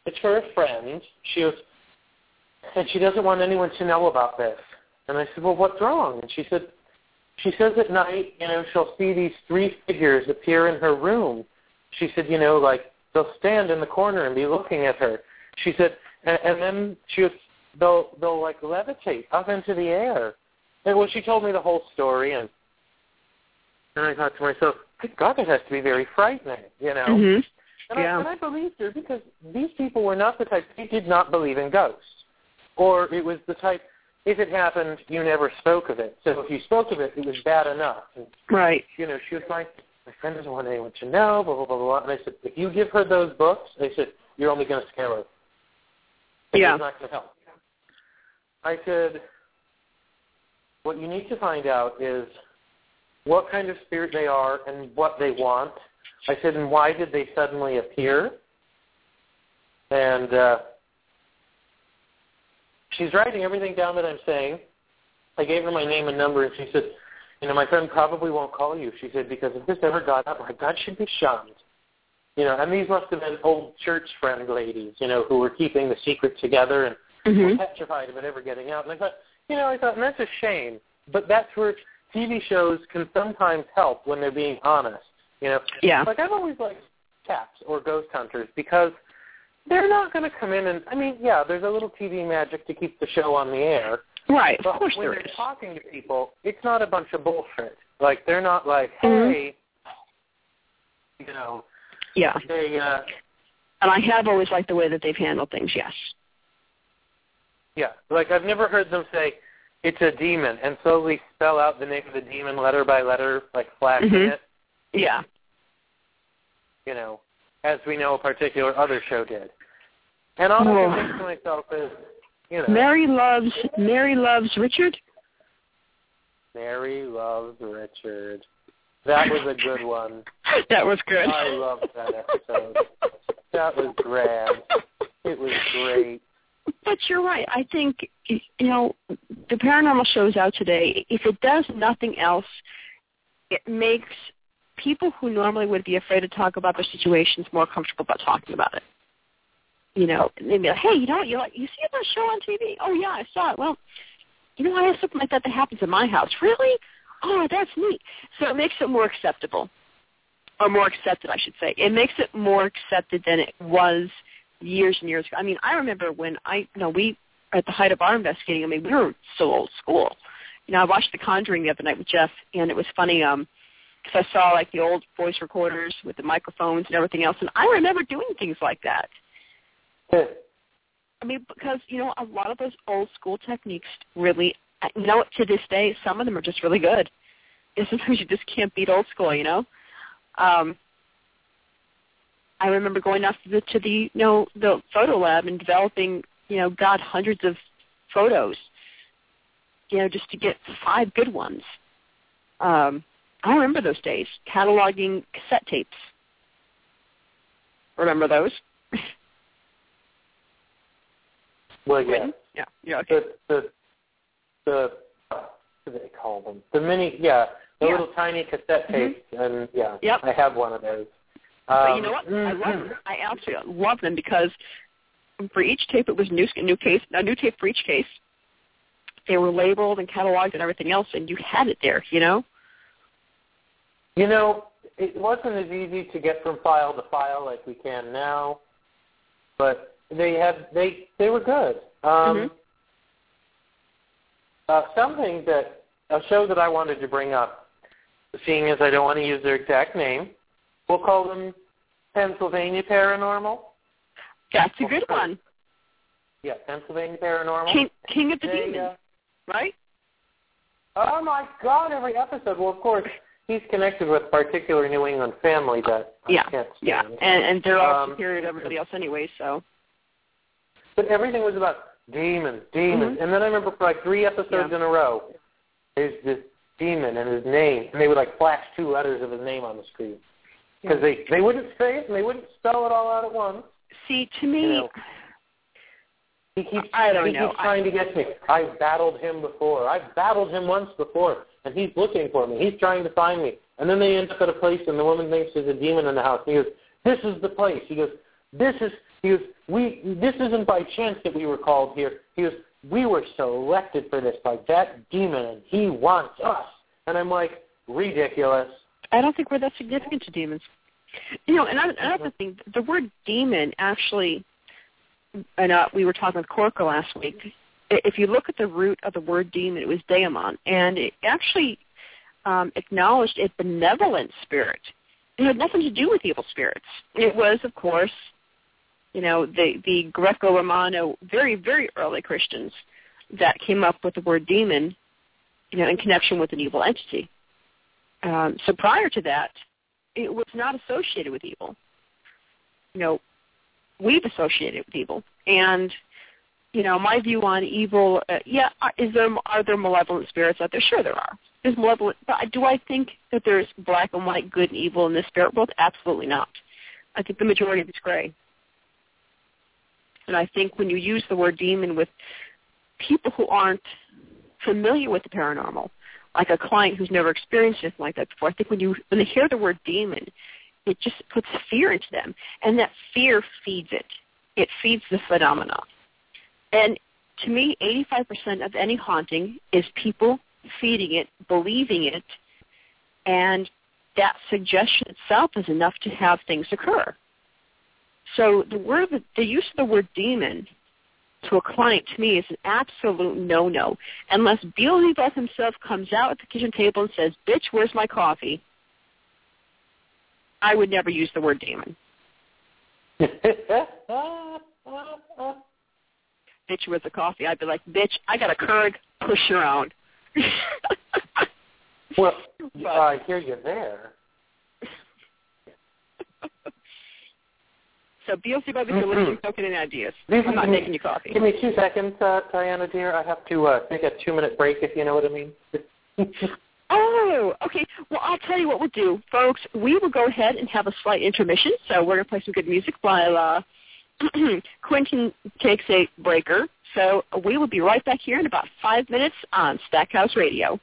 it's a friend. She goes, and she doesn't want anyone to know about this. And I said, well, what's wrong? And she said, she says at night, you know, she'll see these three figures appear in her room. She said, you know, like they'll stand in the corner and be looking at her. She said, and, and then she was, they'll they'll like levitate up into the air. And well, she told me the whole story, and and I thought to myself, good God, that has to be very frightening, you know. Mhm. And, Yeah. I, and I believed her because these people were not the type, they did not believe in ghosts. Or it was the type, if it happened, you never spoke of it. So if you spoke of it, it was bad enough. And, Right. you know, she was like, my friend doesn't want anyone to know, blah, blah, blah, blah. And I said, if you give her those books, I said, you're only going to scare her. Yeah. It's not going to help. I said, what you need to find out is what kind of spirit they are and what they want. I said, and why did they suddenly appear? And uh, she's writing everything down that I'm saying. I gave her my name and number, and she said, you know, my friend probably won't call you. She said, because if this ever got out, my God should be shunned. You know, and these must have been old church friend ladies, you know, who were keeping the secret together and were Mhm. petrified of it ever getting out. And I thought, you know, I thought, and that's a shame. But that's where TV shows can sometimes help when they're being honest. You know, Yeah. like I've always liked TAPS or ghost hunters because they're not going to come in and I mean, yeah, there's a little TV magic to keep the show on the air. Right. Of But course when there they're is. talking to people, it's not a bunch of bullshit. Like they're not like, Mhm. hey, you know, Yeah. they, uh, And I have always liked the way that they've handled things. Yes. yeah, like I've never heard them say it's a demon and slowly spell out the name of the demon letter by letter, like flashing Mhm. it. Yeah. You know, as we know, a particular other show did. And all I Oh. can think to myself is, you know, Mary loves Mary loves Richard. Mary loves Richard. That was a good one. that was good. I loved that episode. That was grand. It was great. But you're right. I think you know the paranormal shows out today. If it does nothing else, it makes people who normally would be afraid to talk about their situations more comfortable about talking about it. You know, they'd be like, "Hey, you know, you like you see that show on TV? Oh yeah, I saw it. Well, you know, I have something like that that happens in my house. Really? Oh, that's neat. So it makes it more acceptable, or more accepted, I should say. It makes it more accepted than it was years and years ago. I mean, I remember when I, you know, we at the height of our investigating. I mean, we were so old school. You know, I watched The Conjuring the other night with Jeff, and it was funny um because I saw like the old voice recorders with the microphones and everything else, and I remember doing things like that. I mean, because you know, a lot of those old school techniques really, you know, to this day, some of them are just really good. And sometimes you just can't beat old school, you know. Um, I remember going out to the to the you know the photo lab and developing, you know, God, hundreds of photos, you know, just to get five good ones. Um, I remember those days cataloging cassette tapes. Remember those? Well, yeah. Yeah. Yeah. Okay. The the the what do they call them? The mini, yeah, the Yeah. little tiny cassette Mhm. tapes, and yeah, Yep. I have one of those. But Um, you know what? I love mhm. them. I absolutely love them because for each tape it was new a new case, a new tape for each case. They were labeled and cataloged and everything else, and you had it there. You know. You know, it wasn't as easy to get from file to file like we can now, but they had they they were good. Um, Mhm. uh, something that a show that I wanted to bring up, seeing as I don't want to use their exact name, we'll call them Pennsylvania Paranormal. That's a good one. Yeah, Pennsylvania Paranormal. King, King of the They, Demons, uh, right? oh my God! Every episode. Well, of course, he's connected with a particular New England family that Yeah. I can't Yeah, and and they're all Um, superior to everybody else anyway. So But everything was about demons, demons. Mhm. And then I remember for like three episodes Yeah. in a row, there's this demon and his name, and they would like flash two letters of his name on the screen because they they wouldn't say it and they wouldn't spell it all out at once. see, to me, You know, He keeps I don't he know. keeps trying to get me. I've battled him before. I've battled him once before, and he's looking for me. He's trying to find me. And then they end up at a place, and the woman thinks there's a demon in the house. And he goes, "This is the place." He goes, "This is." He goes, "We. This isn't by chance that we were called here." He goes, "We were selected for this by that demon, and he wants us." And I'm like, ridiculous. I don't think we're that significant to demons. You know, and another- another thing, the word demon actually, and uh, we were talking with Corco last week. If you look at the root of the word demon, it was daemon, and it actually um, acknowledged a benevolent spirit. It had nothing to do with evil spirits. It was, of course, you know, the the Greco-Romano, very very early Christians that came up with the word demon, you know, in connection with an evil entity. Um, so prior to that, it was not associated with evil. You know, we've associated with evil, and you know, my view on evil. Uh, yeah, is there are there malevolent spirits out there? Sure, there are. There's malevolent, but do I think that there's black and white, good and evil in this spirit world? Absolutely not. I think the majority of it's gray. And I think when you use the word demon with people who aren't familiar with the paranormal, like a client who's never experienced anything like that before, I think when you when they hear the word demon, it just puts fear into them, and that fear feeds it. It feeds the phenomena. And to me, 85% of any haunting is people feeding it, believing it, and that suggestion itself is enough to have things occur. So the word, the use of the word demon to a client to me is an absolute no-no. Unless Beelzebub himself comes out at the kitchen table and says, "Bitch, where's my coffee?" I would never use the word demon. Bitch, with the coffee? I'd be like, "Bitch, I got a Keurig. Push your own." well, But- I hear you there. so Beelzebub, if you're listening, any ideas. I'm not making you coffee. Give me two seconds, uh, Diana dear. I have to uh, take a two-minute break, if you know what I mean. Oh, okay. Well, I'll tell you what we'll do, folks. We will go ahead and have a slight intermission. So we're going to play some good music while uh, Quentin takes a breaker. So we will be right back here in about five minutes on Stackhouse Radio.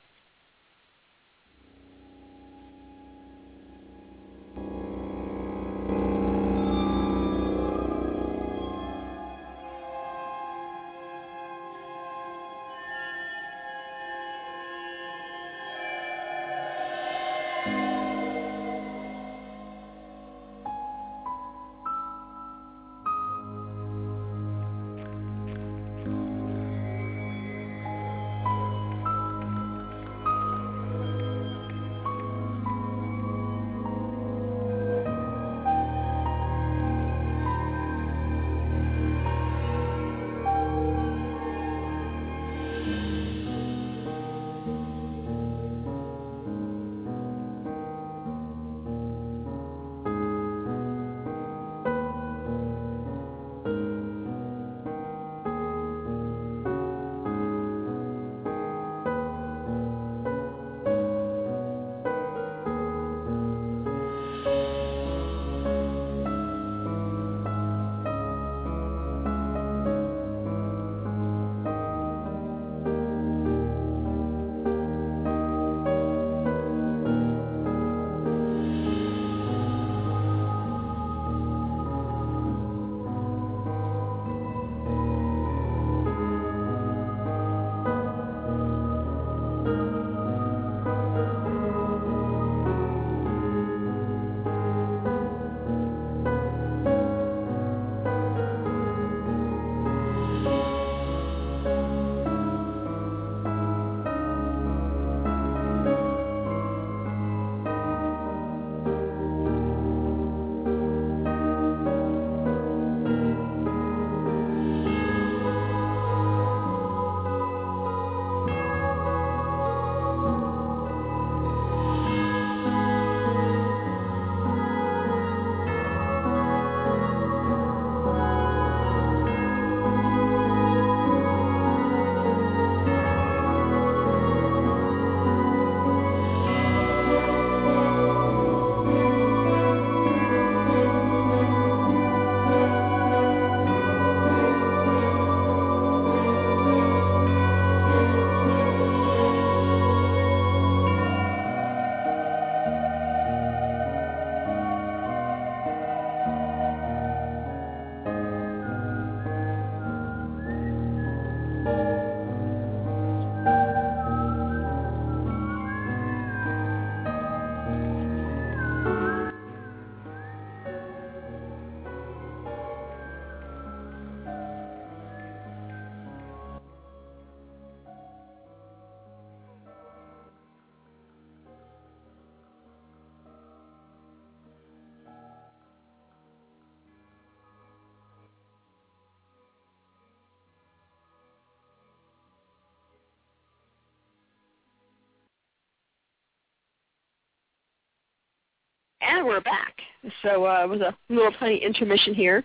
And we're back. So uh, it was a little tiny intermission here.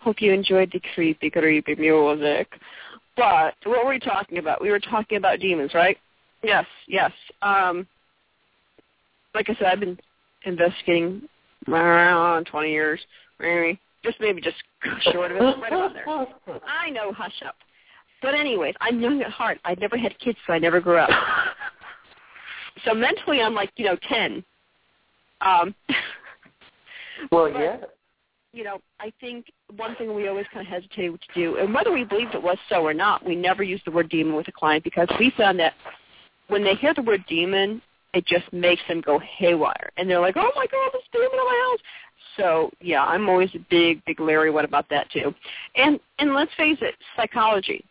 Hope you enjoyed the creepy, creepy music. But what were we talking about? We were talking about demons, right? Yes, yes. Um, like I said, I've been investigating around 20 years, maybe just maybe just short of it, right about there. I know, hush up. But anyways, I'm young at heart. I never had kids, so I never grew up. so mentally, I'm like you know 10. Um, Well, but, yeah. You know, I think one thing we always kind of hesitated to do, and whether we believed it was so or not, we never used the word demon with a client because we found that when they hear the word demon, it just makes them go haywire, and they're like, "Oh my God, this demon in my house!" So yeah, I'm always a big, big Larry. What about that too? And and let's face it, psychology.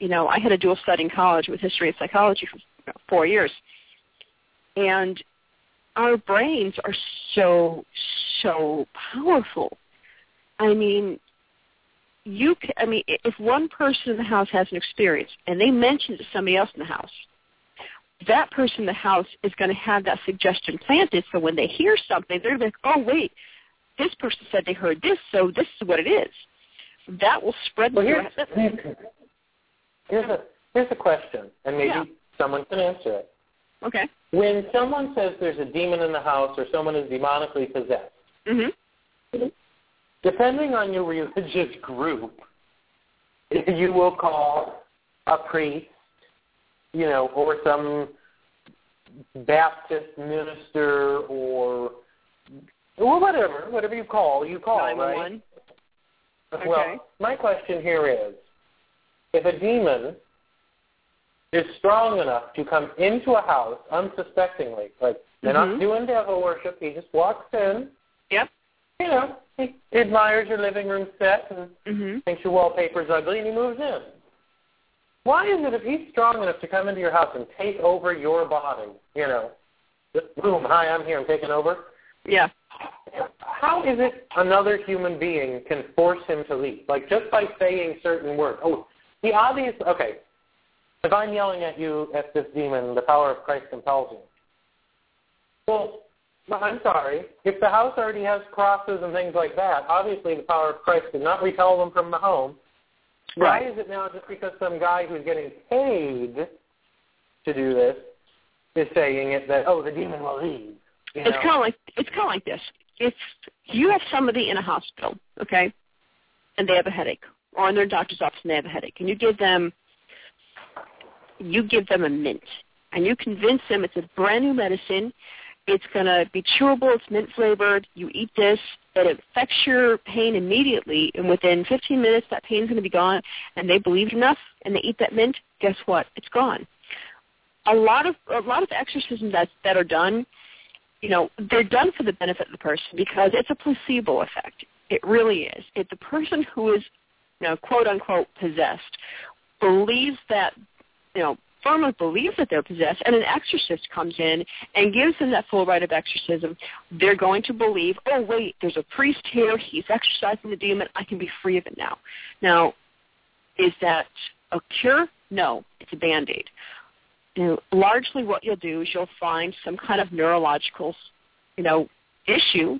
You know, I had a dual study in college with history and psychology for four years, and our brains are so so powerful. I mean, you. Can, I mean, if one person in the house has an experience and they mention it to somebody else in the house, that person in the house is going to have that suggestion planted. So when they hear something, they're like, "Oh, wait, this person said they heard this, so this is what it is." That will spread. Well, the here's, here's a here's a question, and maybe Yeah. someone can answer it. okay. When someone says there's a demon in the house or someone is demonically possessed, Mhm. depending on your religious group, you will call a priest, you know, or some Baptist minister or or whatever, whatever you call, you call, right? 911. Well, my question here is, if a demon is strong enough to come into a house unsuspectingly, like they're Mhm. not doing devil worship, he just walks in, Yep. you know, he admires your living room set and Mhm. thinks your wallpaper's ugly, and he moves in. Why is it if he's strong enough to come into your house and take over your body, you know, just boom, hi, I'm here, I'm taking over, Yeah. how is it another human being can force him to leave? Like just by saying certain words. Oh, the obvious. okay. If I'm yelling at you at this demon, the power of Christ compels you. Well, I'm sorry. If the house already has crosses and things like that, obviously the power of Christ did not repel them from the home. Why is it now just because some guy who's getting paid to do this is saying it that oh the demon will leave? You It's kind of like it's kind of like this. If you have somebody in a hospital, okay, and they have a headache, or in their doctor's office and they have a headache, and you give them you give them a mint, and you convince them it's a brand new medicine, it's going to be chewable, it's mint flavored. You eat this, it affects your pain immediately, and within 15 minutes that pain's going to be gone. And they believe enough, and they eat that mint. Guess what? It's gone. A lot of a lot of exorcisms that that are done you know, they're done for the benefit of the person because it's a placebo effect. It really is. If the person who is, you know, quote unquote possessed believes that, you know, firmly believes that they're possessed and an exorcist comes in and gives them that full rite of exorcism, they're going to believe, oh wait, there's a priest here, he's exorcising the demon, I can be free of it now. Now, is that a cure? No, it's a band-aid you know, largely what you'll do is you'll find some kind of neurological, you know, issue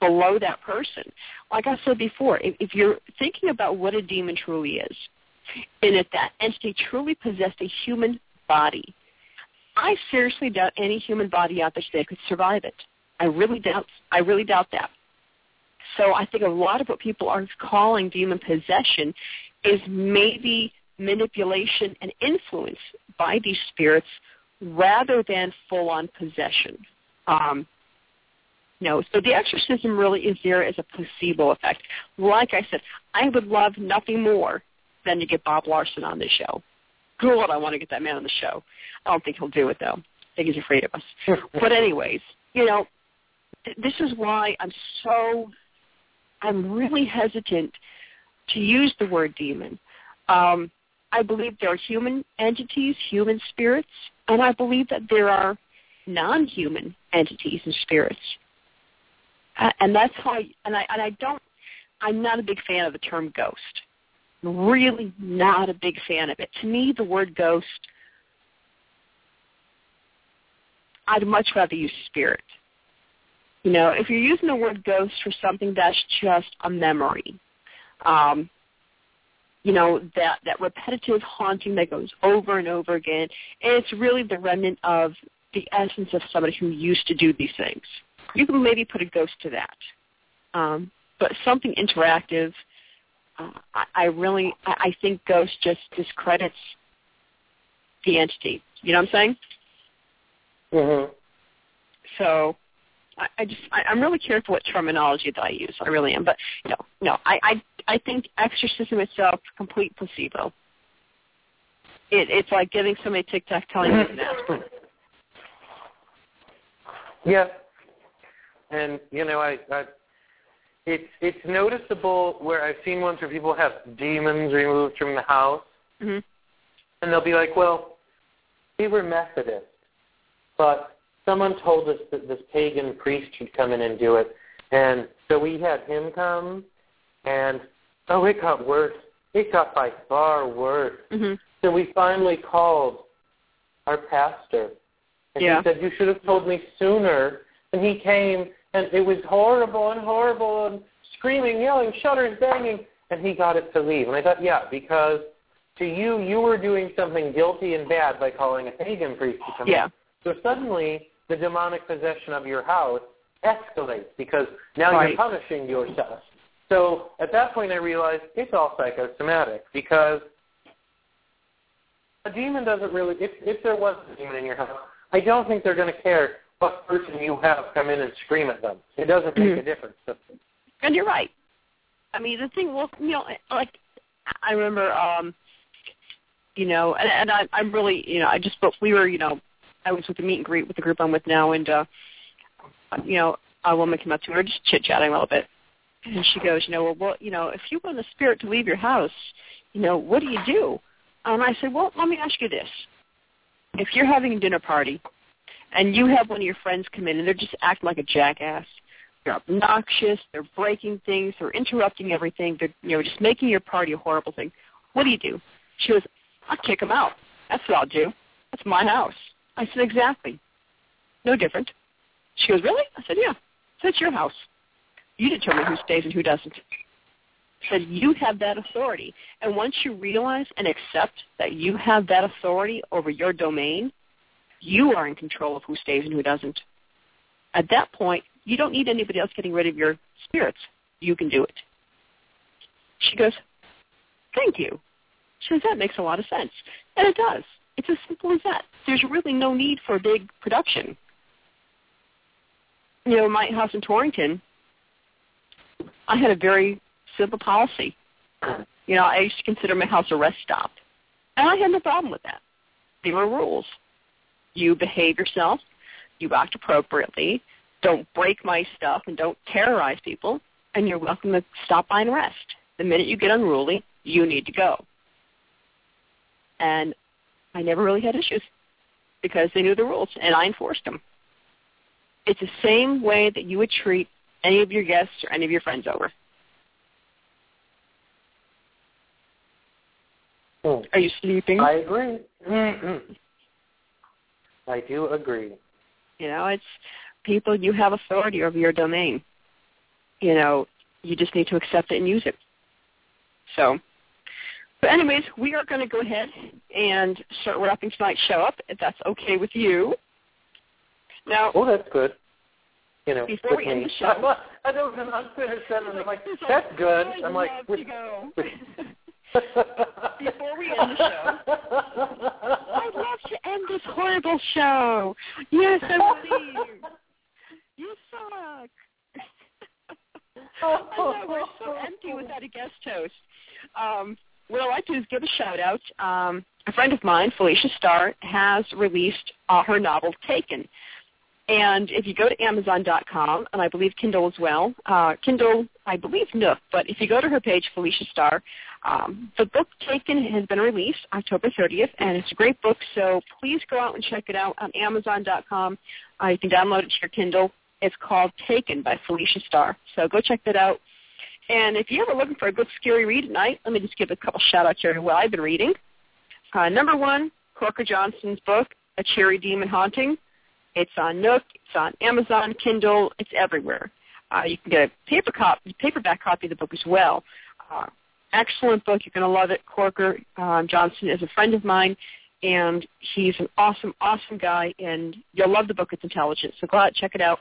below that person. Like I said before, if, if you're thinking about what a demon truly is, and if that entity truly possessed a human body, I seriously doubt any human body out there today could survive it. I really doubt. I really doubt that. So I think a lot of what people are calling demon possession is maybe manipulation and influence by these spirits rather than full-on possession. Um, no, so the exorcism really is there as a placebo effect. Like I said, I would love nothing more than to get Bob Larson on this show. God, I want to get that man on the show. I don't think he'll do it though. I think he's afraid of us. but anyways, you know, th- this is why I'm so, I'm really hesitant to use the word demon. Um, I believe there are human entities, human spirits, and I believe that there are non-human entities and spirits. Uh, and that's I, and I, and I don't, I'm not a big fan of the term ghost. Really not a big fan of it. To me, the word ghost, I'd much rather use spirit. You know, if you're using the word ghost for something that's just a memory, um, you know, that, that repetitive haunting that goes over and over again, and it's really the remnant of the essence of somebody who used to do these things. You can maybe put a ghost to that. Um, but something interactive, uh, I, I really, I, I think ghost just discredits the entity. You know what I'm saying? Mm-hmm. So I, I just I, I'm really careful what terminology that I use. I really am. But no, no, I I, I think exorcism itself is complete placebo. It, it's like giving somebody Tic Tac telling them an aspirin. Yeah. And you know, I, I it's it's noticeable where I've seen ones where people have demons removed from the house, hmm and they'll be like, "Well, we were Methodist, but someone told us that this pagan priest should come in and do it, and so we had him come, and oh, it got worse. It got by far worse. hmm So we finally called our pastor, and Yeah. he said, "You should have told me sooner." And he came, and it was horrible and horrible, and screaming, yelling, shutters banging, and he got it to leave. And I thought, yeah, because to you, you were doing something guilty and bad by calling a pagan priest to come Yeah. in. So suddenly, the demonic possession of your house escalates because now Right. you're punishing yourself. So at that point, I realized it's all psychosomatic because a demon doesn't really. If if there was a demon in your house, I don't think they're going to care what person you have come in and scream at them. It doesn't make Mhm. a difference. And you're right. I mean, the thing, well, you know, like I remember, um, you know, and, and I, I'm really, you know, I just, but we were, you know, I was with the meet and greet with the group I'm with now, and uh, you know, a woman came up to her, just chit chatting a little bit, and she goes, you know, well, well, you know, if you want the spirit to leave your house, you know, what do you do? And I said, well, let me ask you this: if you're having a dinner party, and you have one of your friends come in and they're just acting like a jackass, they're obnoxious, they're breaking things, they're interrupting everything, they're you know just making your party a horrible thing. What do you do? She goes, I'll kick them out. That's what I'll do. That's my house. I said, exactly. No different. She goes, really? I said, yeah. So it's your house. You determine who stays and who doesn't. I said, you have that authority. And once you realize and accept that you have that authority over your domain, you are in control of who stays and who doesn't. At that point, you don't need anybody else getting rid of your spirits. You can do it. She goes, thank you. She says, that makes a lot of sense. And it does. It's as simple as that. There's really no need for a big production. You know, my house in Torrington, I had a very simple policy. You know, I used to consider my house a rest stop. And I had no problem with that. There were rules. You behave yourself. You act appropriately. Don't break my stuff and don't terrorize people. And you're welcome to stop by and rest. The minute you get unruly, you need to go. And I never really had issues because they knew the rules and I enforced them. It's the same way that you would treat any of your guests or any of your friends over. Hmm. Are you sleeping? I agree. I do agree. You know, it's people, you have authority over your domain. You know, you just need to accept it and use it. So, but anyways, we are going to go ahead and start wrapping tonight's show up, if that's okay with you. Now, Oh, that's good. You know, Before we end me. the show- I don't know. I'm finished. I'm like, that's good. I'm like, with- to go. Before we end the show. I'd love to end this horrible show. Yes, I believe. You suck. I know, we're so empty without a guest host. Um, what I'd like to do is give a shout out. Um, a friend of mine, Felicia Starr, has released uh, her novel Taken. And if you go to Amazon.com, and I believe Kindle as well, uh, Kindle, I believe Nook, but if you go to her page, Felicia Starr, um, the book Taken has been released October 30th, and it's a great book, so please go out and check it out on Amazon.com. Uh, you can download it to your Kindle. It's called Taken by Felicia Starr. So go check that out. And if you're ever looking for a good scary read at night, let me just give a couple shout-outs here to what I've been reading. Uh, number one, Corker Johnson's book, A Cherry Demon Haunting. It's on Nook. It's on Amazon, Kindle. It's everywhere. Uh, you can get a paper copy, paperback copy of the book as well. Uh, excellent book. You're going to love it. Corker um, Johnson is a friend of mine, and he's an awesome, awesome guy, and you'll love the book. It's intelligent. So go out, check it out.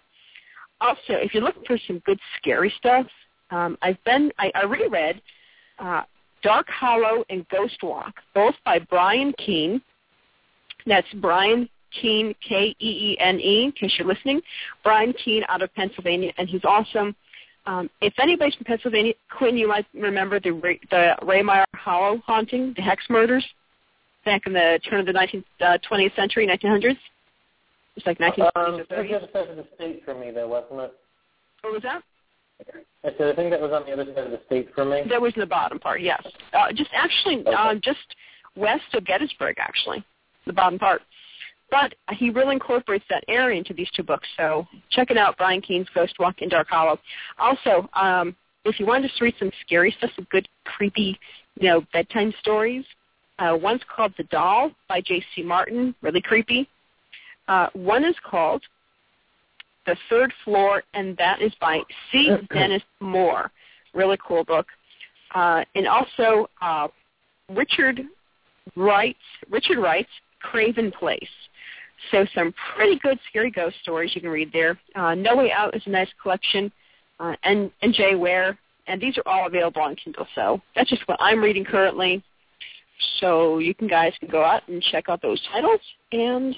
Also, if you're looking for some good scary stuff, um, I've been I, I reread uh, Dark Hollow and Ghost Walk, both by Brian Keene. That's Brian Keene, K-E-E-N-E, in case you're listening. Brian Keene out of Pennsylvania, and he's awesome. Um, if anybody's from Pennsylvania, Quinn, you might remember the the Rehmeyer Hollow haunting, the hex murders, back in the turn of the 19th, uh, 20th century, 1900s. It's like 1930s Um, or 30s. was the other side of the state for me, though, wasn't it? What was that? I said I think that was on the other side of the state for me. That was in the bottom part, yes. Uh, just actually, Okay. um, just west of Gettysburg, actually, the bottom part. But he really incorporates that area into these two books. So check it out, Brian Keene's Ghost Walk in Dark Hollow. Also, um, if you want to just read some scary stuff, some good, creepy, you know, bedtime stories, uh, one's called The Doll by J.C. Martin, really creepy. Uh, one is called The Third Floor, and that is by C. Dennis Moore. Really cool book. Uh, and also uh, Richard Wright's Richard Wright's Craven Place. So some pretty good scary ghost stories you can read there. Uh, no Way Out is a nice collection, uh, and and Jay Ware, and these are all available on Kindle. So that's just what I'm reading currently. So you can guys can go out and check out those titles and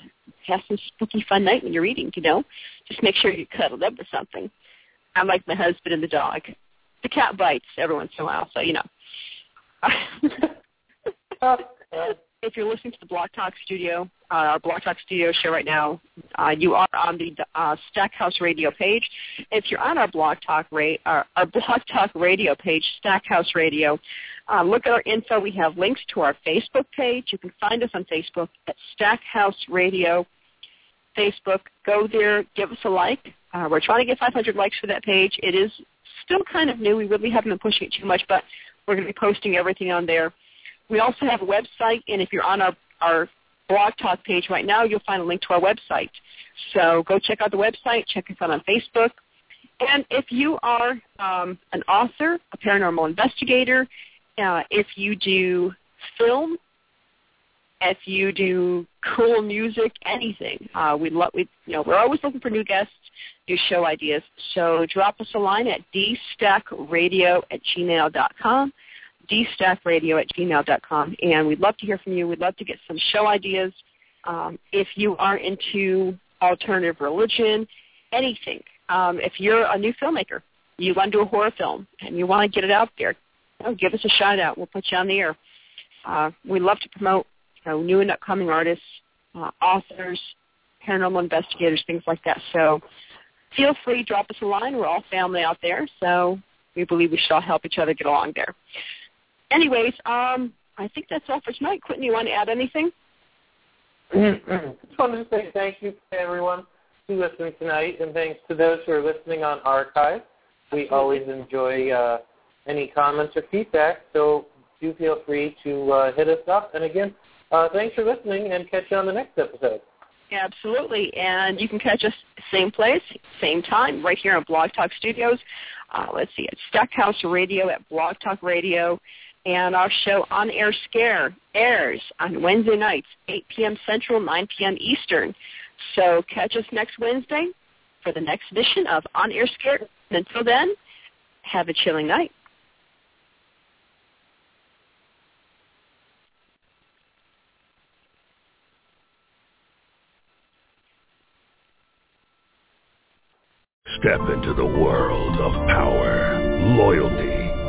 have some spooky fun night when you're reading. You know, just make sure you're cuddled up with something. I'm like my husband and the dog. The cat bites every once in a while, so you know. if you're listening to the Blog Talk Studio, uh, our Blog Talk Studio show right now, uh, you are on the uh, Stackhouse Radio page. If you're on our Blog Talk ra- our, our Blog Talk Radio page, Stackhouse Radio, uh, look at our info. We have links to our Facebook page. You can find us on Facebook at Stackhouse Radio. Facebook, go there, give us a like. Uh, we're trying to get 500 likes for that page. It is still kind of new. We really haven't been pushing it too much, but we're going to be posting everything on there. We also have a website, and if you're on our, our blog talk page right now, you'll find a link to our website. So go check out the website, check us out on Facebook. And if you are um, an author, a paranormal investigator, uh, if you do film, if you do cool music, anything, uh, we love. We you know we're always looking for new guests, new show ideas. So drop us a line at dstackradio at gmail.com dstackradio at gmail.com. And we'd love to hear from you. We'd love to get some show ideas. Um, if you are into alternative religion, anything. Um, if you're a new filmmaker, you want to do a horror film, and you want to get it out there, you know, give us a shout out. We'll put you on the air. Uh, we love to promote you know, new and upcoming artists, uh, authors, paranormal investigators, things like that. So feel free, drop us a line. We're all family out there, so we believe we should all help each other get along there anyways, um, I think that's all for tonight. Quentin, you want to add anything? Just wanted to say thank you to everyone who listened tonight, and thanks to those who are listening on archive. We always enjoy uh, any comments or feedback, so do feel free to uh, hit us up. And again, uh, thanks for listening, and catch you on the next episode. Absolutely. And you can catch us same place, same time, right here on Blog Talk Studios. Uh, let's see, it's Stackhouse Radio at Blog Talk Radio. And our show On Air Scare airs on Wednesday nights, 8 p.m. Central, 9 p.m. Eastern. So catch us next Wednesday for the next edition of On Air Scare. And until then, have a chilling night. Step into the world of power, loyalty,